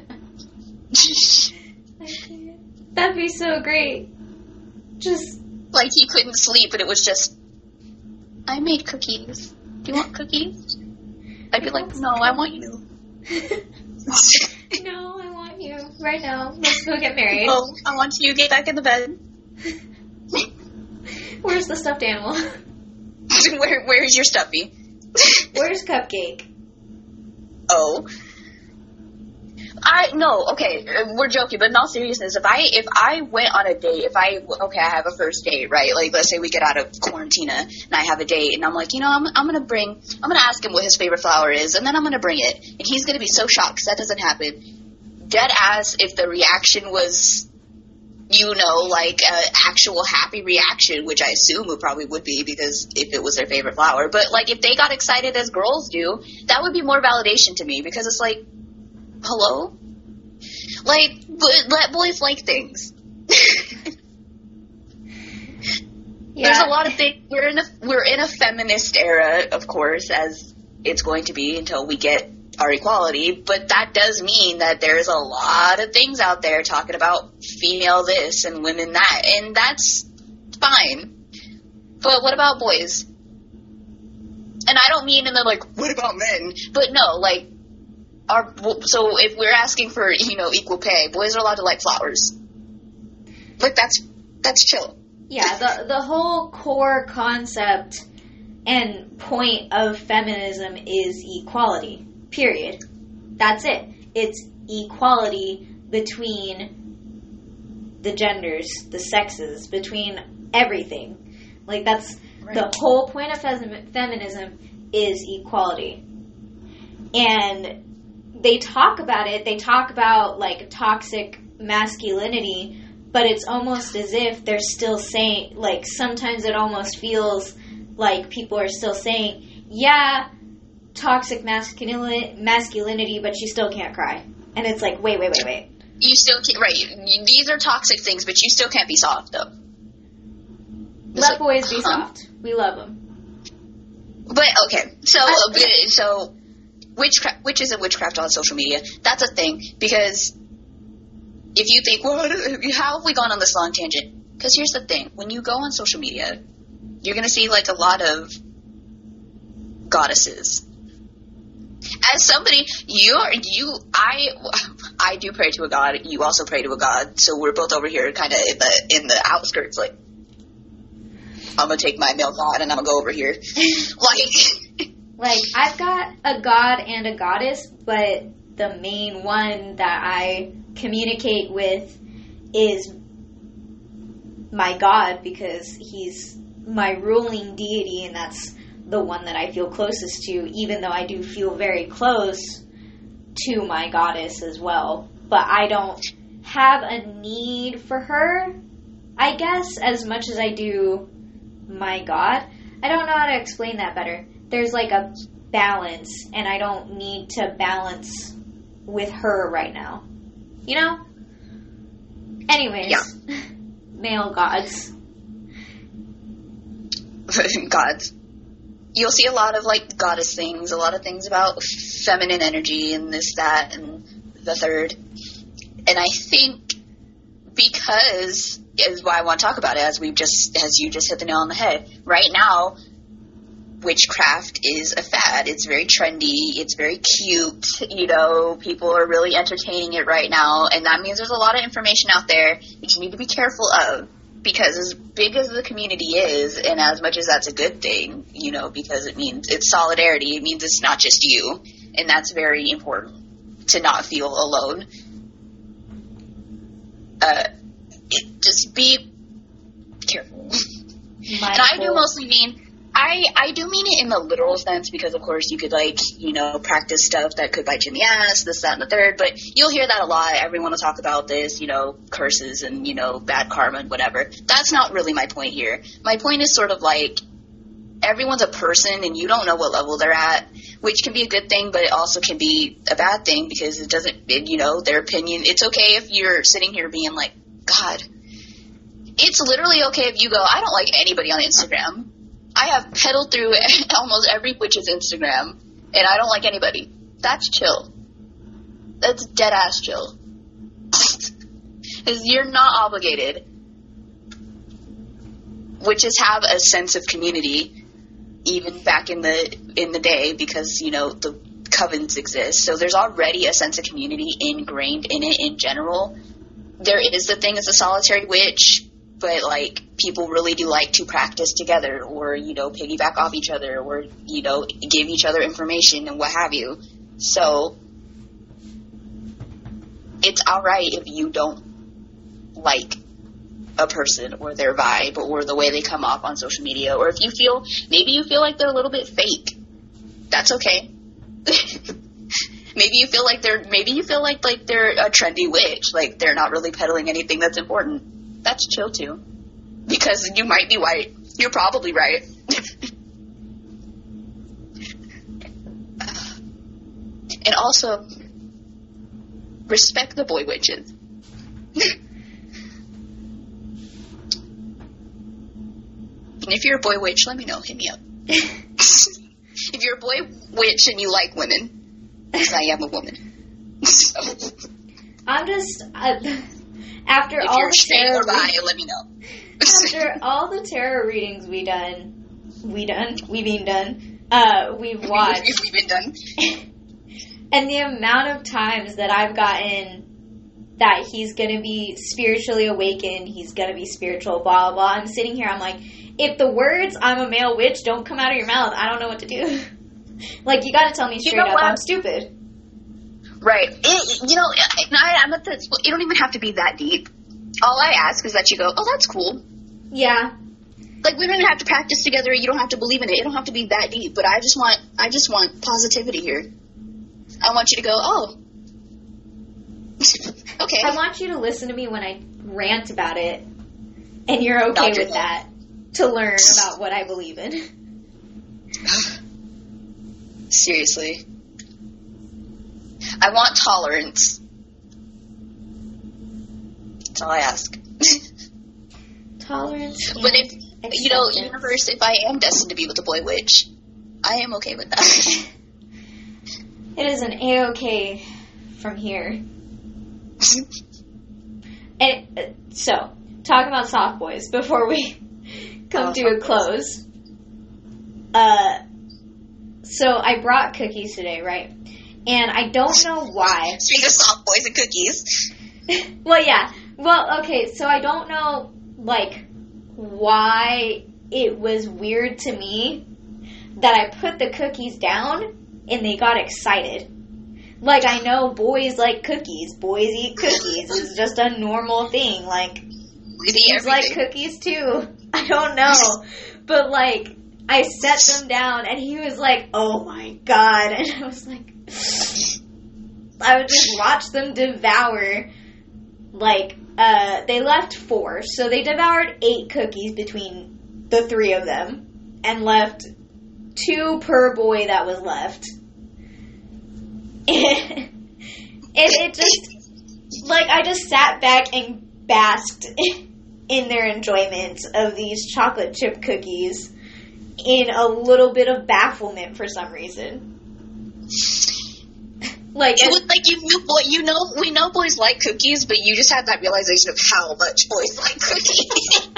That'd be so great. Just like he couldn't sleep, but it was just, I made cookies. Do you want cookies? I'd be like, no, I want you. no, I want you right now. Let's go get married. oh, I want you. Get back in the bed. Where's the stuffed animal? Where, where's your stuffy? Where's Cupcake? oh. I no okay we're joking but in all seriousness if I if I went on a date if I okay I have a first date right? Like let's say we get out of quarantine and I have a date and I'm like you know I'm I'm gonna bring I'm gonna ask him what his favorite flower is and then I'm gonna bring it. And he's gonna be so shocked because that doesn't happen. Dead ass if the reaction was you know like a actual happy reaction which I assume it probably would be because if it was their favorite flower. But like if they got excited as girls do that would be more validation to me because it's like hello? Like let boys like things. Yeah. there's a lot of things. We're in a we're in a feminist era of course as it's going to be until we get our equality but that does mean that there's a lot of things out there talking about female this and women that and that's fine. But what about boys? And i don't mean in the like what about men? But no like our so if we're asking for you know equal pay boys are allowed to like flowers like that's that's chill Yeah, the the whole core concept and point of feminism is equality. Period. That's it. It's equality between the genders, the sexes, between everything. Like that's the whole point of fem- feminism is equality. And they talk about it, they talk about like toxic masculinity, but it's almost as if they're still saying like sometimes it almost feels like people are still saying, "Yeah, toxic masculinity, masculinity, but you still can't cry." And it's like, "Wait, wait, wait, wait." you still can't right these are toxic things but you still can't be soft though It's Let like, boys be huh? soft. We love them. But okay, so uh, so witchcraft, witches and witchcraft on social media. That's a thing because if you think, well, how have we gone on this long tangent? Because here's the thing: when you go on social media, you're gonna see like a lot of goddesses. As somebody, you're you, I, I do pray to a god. You also pray to a god. So we're both over here, kind of in the in the outskirts, like I'm gonna take my male god and I'm gonna go over here. like, Like I've got a god and a goddess, but the main one that I communicate with is my god because he's my ruling deity and that's the one that I feel closest to even though I do feel very close to my goddess as well. But I don't have a need for her, I guess, as much as I do my god. I don't know how to explain that better. There's like a balance, and I don't need to balance with her right now. You know? Anyways, Yeah. male gods. gods. You'll see a lot of like goddess things, a lot of things about feminine energy and this, that, and the third. And I think because is why I want to talk about it, as we've just as you just hit the nail on the head. Right now, witchcraft is a fad. It's very trendy. It's very cute. You know, people are really entertaining it right now, and that means there's a lot of information out there that you need to be careful of. Because as big as the community is, and as much as that's a good thing, you know, because it means it's solidarity, it means it's not just you, and that's very important to not feel alone. Uh, it, just be careful. And I do mostly mean I I do mean it in the literal sense because of course you could like you know practice stuff that could bite you in the ass, this that and the third. But you'll hear that a lot. Everyone will talk about this, you know, curses and you know bad karma and whatever. That's not really my point here. My point is sort of like everyone's a person and you don't know what level they're at, which can be a good thing, but it also can be a bad thing because it doesn't, it, you know, their opinion. It's okay if you're sitting here being like, God, it's literally okay if you go, I don't like anybody on Instagram. I have pedaled through almost every witch's Instagram, and I don't like anybody. That's chill. That's dead ass chill. Because you're not obligated. Witches have a sense of community, even back in the in the day, because you know the covens exist. So there's already a sense of community ingrained in it in general. There is the thing as a solitary witch, but like people really do like to practice together or you know piggyback off each other or you know give each other information and what have you. So it's all right if you don't like a person or their vibe or the way they come off on social media or if you feel maybe you feel like they're a little bit fake. That's okay. Maybe you feel like they're maybe you feel like like they're a trendy witch like they're not really peddling anything that's important that's chill too. Because you might be white. you're probably right. And also respect the boy witches. And if you're a boy witch let me know. Hit me up. If you're a boy witch and you like women because i am a woman. So I'm just uh, after if all you're the straight tarot or bi readings, let me know after all the tarot readings we done, we done, we been done, uh, we've watched, we've been done and the amount of times that I've gotten that he's gonna be spiritually awakened, he's gonna be spiritual, blah blah blah. I'm sitting here, I'm like, if the words "I'm a male witch" don't come out of your mouth, I don't know what to do. like you got to tell me straight know up, what? I'm stupid. Right. It, you know, I, I'm at the. You don't even have to be that deep. All I ask is that you go, oh, that's cool. Yeah, Like we don't even have to practice together. You don't have to believe in it. It don't have to be that deep. But I just want, I just want positivity here. I want you to go, oh, okay. I want you to listen to me when I rant about it, and you're okay with that to learn about what I believe in. Seriously. I want tolerance. That's all I ask. Tolerance. But if you know, acceptance. universe, if I am destined to be with a boy witch, I am okay with that. It is an a okay from here. And uh, so, talk about soft boys before we come Oh, to a soft boys. close. Uh, so I brought cookies today, right? And I don't know why. Speaking of soft boys and cookies, well, yeah. Well, okay. So I don't know, like, why it was weird to me that I put the cookies down and they got excited. Like I know boys like cookies. Boys eat cookies. It's just a normal thing. Like He's like cookies too. I don't know. But like I set them down and he was like, "Oh my god." And I was like I would just watch them devour like uh they left 4. So they devoured 8 cookies between the 3 of them and left 2 per boy that was left. and it just like I just sat back and basked in their enjoyment of these chocolate chip cookies in a little bit of bafflement for some reason. Like It was like you knew, boy, you know, we know boys like cookies, but you just had that realization of how much boys like cookies.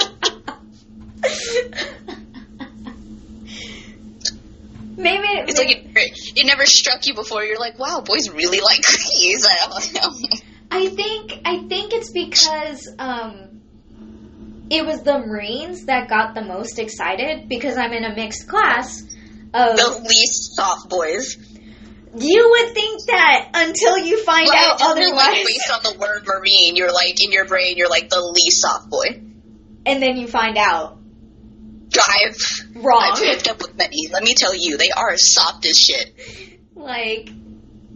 maybe It's like it, it never struck you before. You're like, wow, boys really like cookies. I don't know. I think I think it's because um, it was the Marines that got the most excited because I'm in a mixed class of The least soft boys. You would think that until you find out mean, like, otherwise based on the word marine, you're like in your brain, you're like the least soft boy. and then you find out I've wrong. I've hooked up with many. Let me tell you, they are soft as shit. like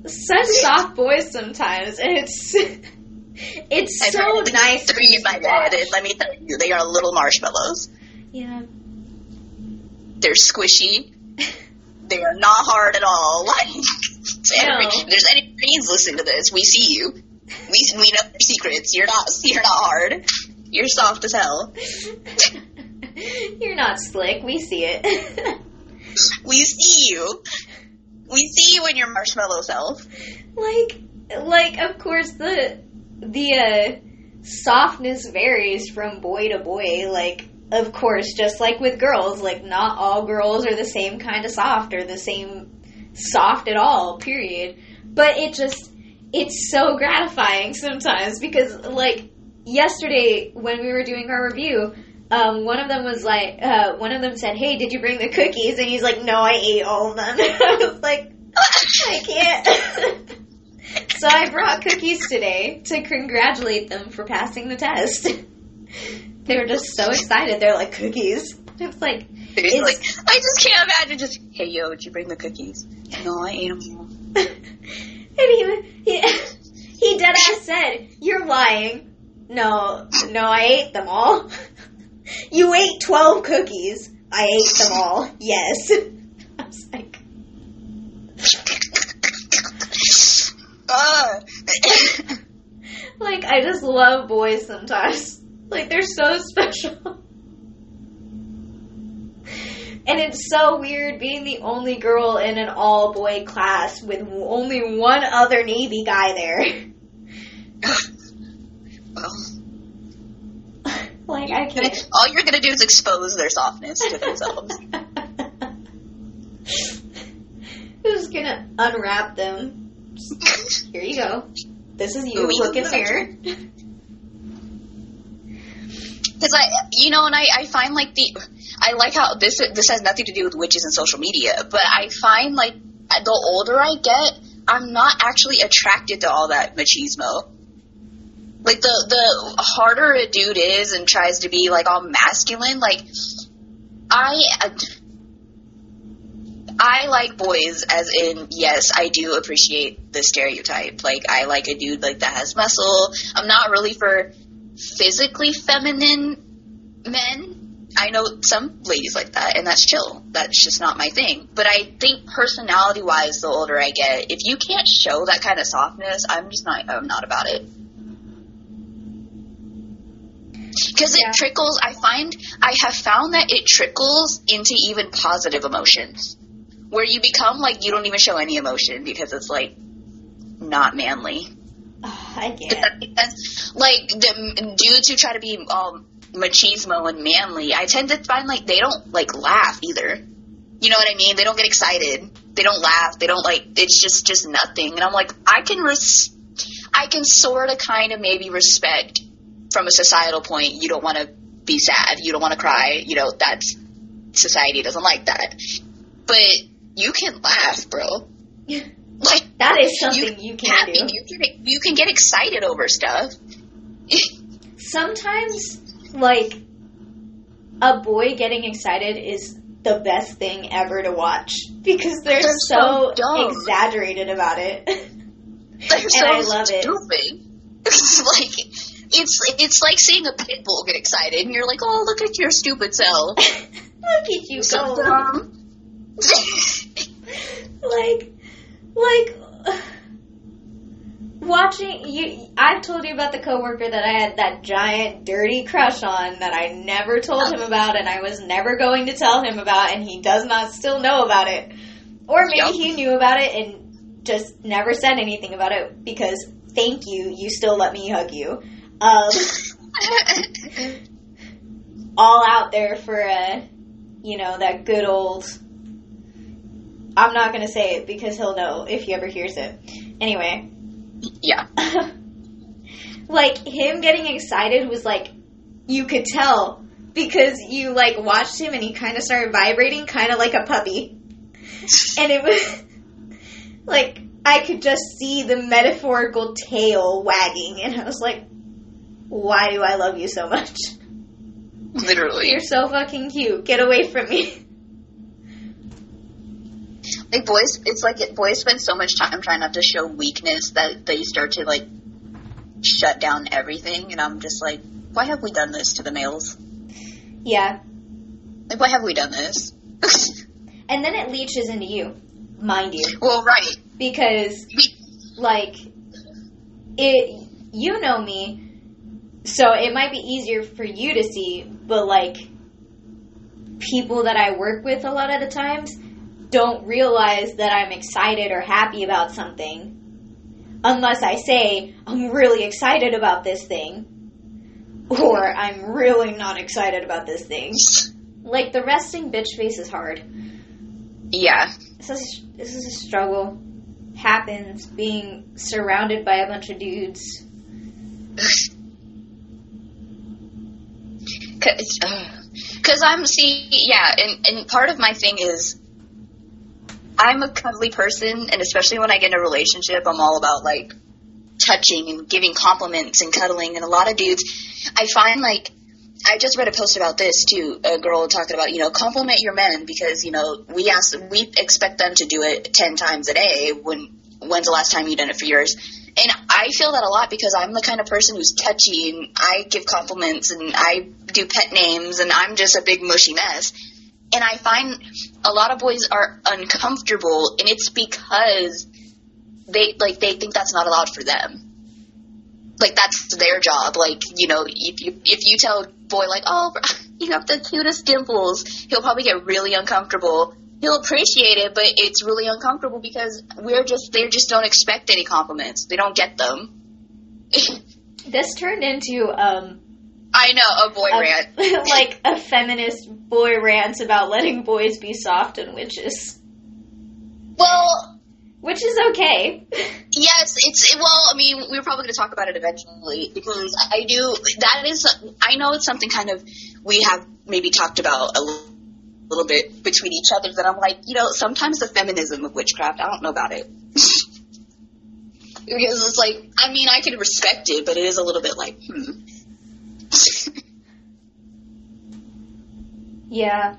such soft boys sometimes and it's it's I've so heard at least nice Three in my bed, and let me tell you, they are little marshmallows. yeah They're squishy. They are not hard at all. Like, No. if there's any Marines listening to this, we see you. We we know your secrets. You're not you're not hard. You're soft as hell. you're not slick we see it We see you. We see you in your marshmallow self. like like of course the the uh softness varies from boy to boy like of course just like with girls like not all girls are the same kind of soft or the same soft at all period but it just it's so gratifying sometimes because like yesterday when we were doing our review um, one of them was like uh, one of them said hey did you bring the cookies and he's like no i ate all of them i was like I can't. so I brought cookies today to congratulate them for passing the test. They were just so excited. They're like, cookies? It's like, It's like I just can't imagine. Just hey yo, did you bring the cookies? No, I ate them all. and he, he, he dead ass said, You're lying. No, no, I ate them all. you ate 12 cookies. I ate them all. Yes. I was like, Ah. like, I just love boys sometimes. Like, they're so special. And it's so weird being the only girl in an all boy class with only one other Navy guy there. well, like, I can't. all you're gonna do is expose their softness to themselves. Who's gonna unwrap them? Here you go. This is you. Ooh, Look in the mirror. Because I, you know, and I, I find like the, I like how this this has nothing to do with witches and social media, but I find like the older I get, I'm not actually attracted to all that machismo. Like the the harder a dude is and tries to be like all masculine, like I. I like boys, as in, yes, I do appreciate the stereotype. Like, I like a dude like that has muscle. I'm not really for physically feminine men. I know some ladies like that, and that's chill. That's just not my thing. But I think personality wise, the older I get, if you can't show that kind of softness, I'm just not. I'm not about it. Because Yeah. it trickles. I find I have found that it trickles into even positive emotions, where you become like you don't even show any emotion because it's like not manly. I Does can't. that make sense? Like the dudes who try to be um, machismo and manly, I tend to find like they don't like laugh either. You know what I mean? They don't get excited. They don't laugh. They don't like. It's just just nothing. And I'm like, I can res, I can sort of kind of maybe respect from a societal point. You don't want to be sad. You don't want to cry. You know that's society doesn't like that. But you can laugh, bro. Like That is something you, can happy, do. you can you can get excited over stuff. Sometimes, like, a boy getting excited is the best thing ever to watch because they're, so, exaggerated about it. They're And so I love stupid. It's like it's it's like seeing a pit bull get excited, and you're like, "Oh, look at your stupid self." Look at you so go. dumb. like like watching you I've told you about the coworker that I had that giant dirty crush on that I never told him about and I was never going to tell him about and he does not still know about it. Or maybe Yup. he knew about it and just never said anything about it because thank you, you still let me hug you. Um all out there for a you know, that good old I'm not gonna say it because he'll know if he ever hears it. Anyway. yeah, like him getting excited was like you could tell because you like watched him and he kind of started vibrating kind of like a puppy. And it was like I could just see the metaphorical tail wagging and I was like why do I love you so much? literally. You're so fucking cute. Get away from me. Like boys, it's like it, boys spend so much time trying not to show weakness that they start to like shut down everything, and I'm just like, why have we done this to the males? Yeah. Like, why have we done this? And then it leeches into you, mind you. well, right. because like it you know me so it might be easier for you to see but like people that I work with a lot of the times don't realize that I'm excited or happy about something unless I say I'm really excited about this thing or I'm really not excited about this thing like the resting bitch face is hard Yeah. this is this is a struggle. Happens being surrounded by a bunch of dudes. Because uh, I'm see, yeah, and and part of my thing is, I'm a cuddly person, and especially when I get in a relationship, I'm all about like touching and giving compliments and cuddling. And a lot of dudes, I find like I just read a post about this too. A girl talking about you know compliment your men because you know we ask we expect them to do it ten times a day. When when's the last time you done it for yours? And I feel that a lot because I'm the kind of person who's touchy and I give compliments and I do pet names and I'm just a big mushy mess. And I find a lot of boys are uncomfortable and it's because they like they think that's not allowed for them. Like that's their job. Like, you know, if you if you tell a boy like, "Oh, you have the cutest dimples," he'll probably get really uncomfortable. He'll appreciate it, but it's really uncomfortable because we're just they just don't expect any compliments. They don't get them. This turned into um I know a boy a, rant. like a feminist boy rant about letting boys be soft and witches. Well, Which is okay. yes, it's well. I mean, we are probably going to talk about it eventually because I do. That is, I know it's something kind of we have maybe talked about a little little bit between each other. That I'm like, you know, sometimes the feminism of witchcraft, I don't know about it. Because it's like, I mean, I can respect it, but it is a little bit like, hmm. Yeah.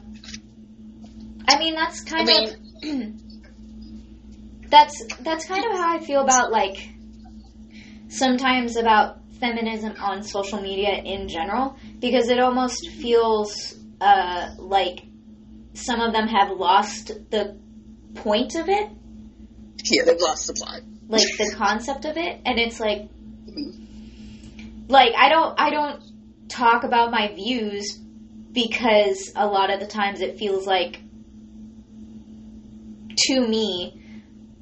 I mean that's kind I of that's that's kind of how I feel about like sometimes about feminism on social media in general because it almost feels uh, like some of them have lost the point of it, yeah, they've lost the plot. like the concept of it, and it's like like I don't I don't talk about my views because a lot of the times it feels like to me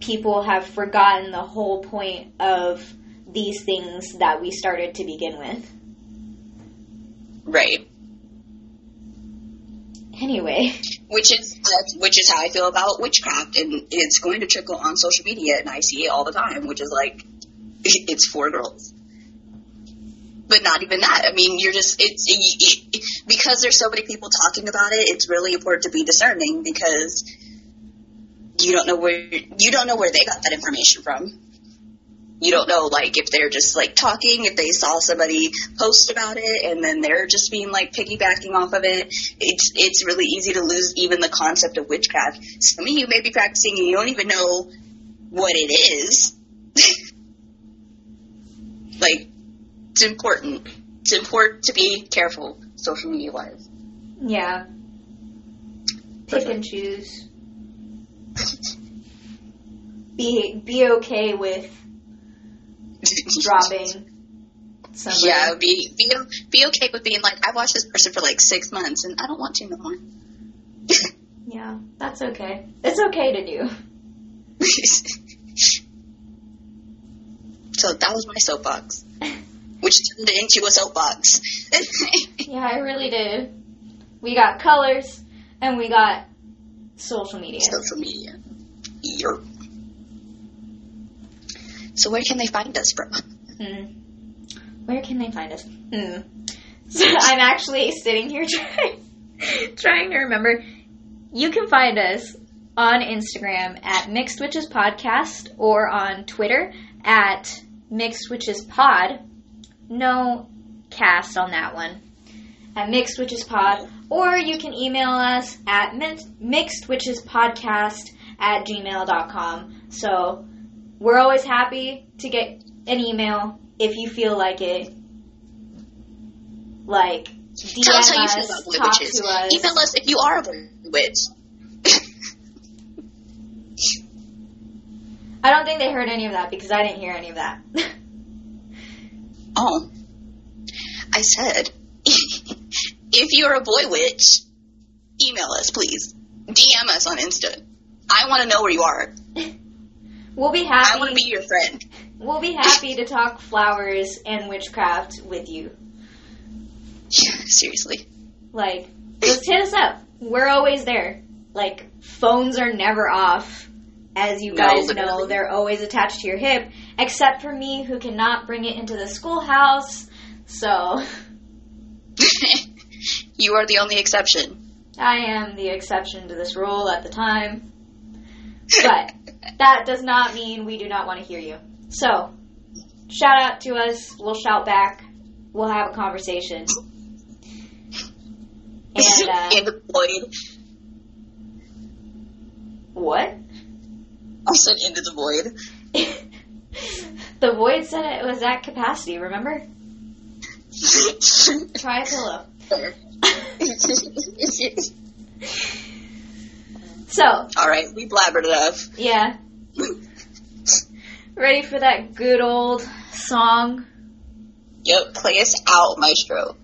people have forgotten the whole point of these things that we started to begin with. Right. Anyway, which is which is how I feel about witchcraft, and it's going to trickle on social media, and I see it all the time, which is like it's for girls. But not even that. I mean, you're just it's it, because there's so many people talking about it. It's really important to be discerning because you don't know where you don't know where they got that information from. You don't know like if they're just like talking, if they saw somebody post about it and then they're just being like piggybacking off of it. It's it's really easy to lose even the concept of witchcraft. Some of you may be practicing and you don't even know what it is. like it's important. It's important to be careful social media wise. Yeah. Pick and choose. Be be okay with dropping somebody. Yeah, be be be okay with being like I've watched this person for like six months and I don't want to no more. Yeah, that's okay. It's okay to do. so that was my soapbox, which turned it into a soapbox. Yeah, I really did. We got colors and we got social media. Social media. Yerp. So where can they find us, bro? Hmm. Where can they find us? Hmm. So I'm actually sitting here trying, trying to remember. You can find us on Instagram at Mixed Witches Podcast or on Twitter at Mixed Witches Pod. No cast on that one. At Mixed Witches Pod. Or you can email us at mi- mixedwitchespodcast at gmail.com. So we're always happy to get an email if you feel like it. Like, DM Tell us how you feel about witches. us. Email us if you are a witch. I don't think they heard any of that because I didn't hear any of that. Oh. I said, if you're a boy witch, email us, please. DM us on Insta. I want to know where you are. we'll be happy. I want to be your friend. We'll be happy to talk flowers and witchcraft with you. Seriously. Like, just hit us up. We're always there. Like, phones are never off. As you No, guys know, they're always attached to your hip, except for me who cannot bring it into the schoolhouse. So, you are the only exception. I am the exception to this rule at the time. But that does not mean we do not want to hear you. So, shout out to us. We'll shout back. We'll have a conversation. And, uh, void. what? I said into the void. the void said it was at capacity, remember? Try a pillow. So, All right, we blabbered enough. yeah. Ready for that good old song? Yep, play us out, Maestro.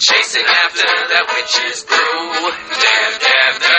Chasing after that witch's brew. Damn, damn, damn,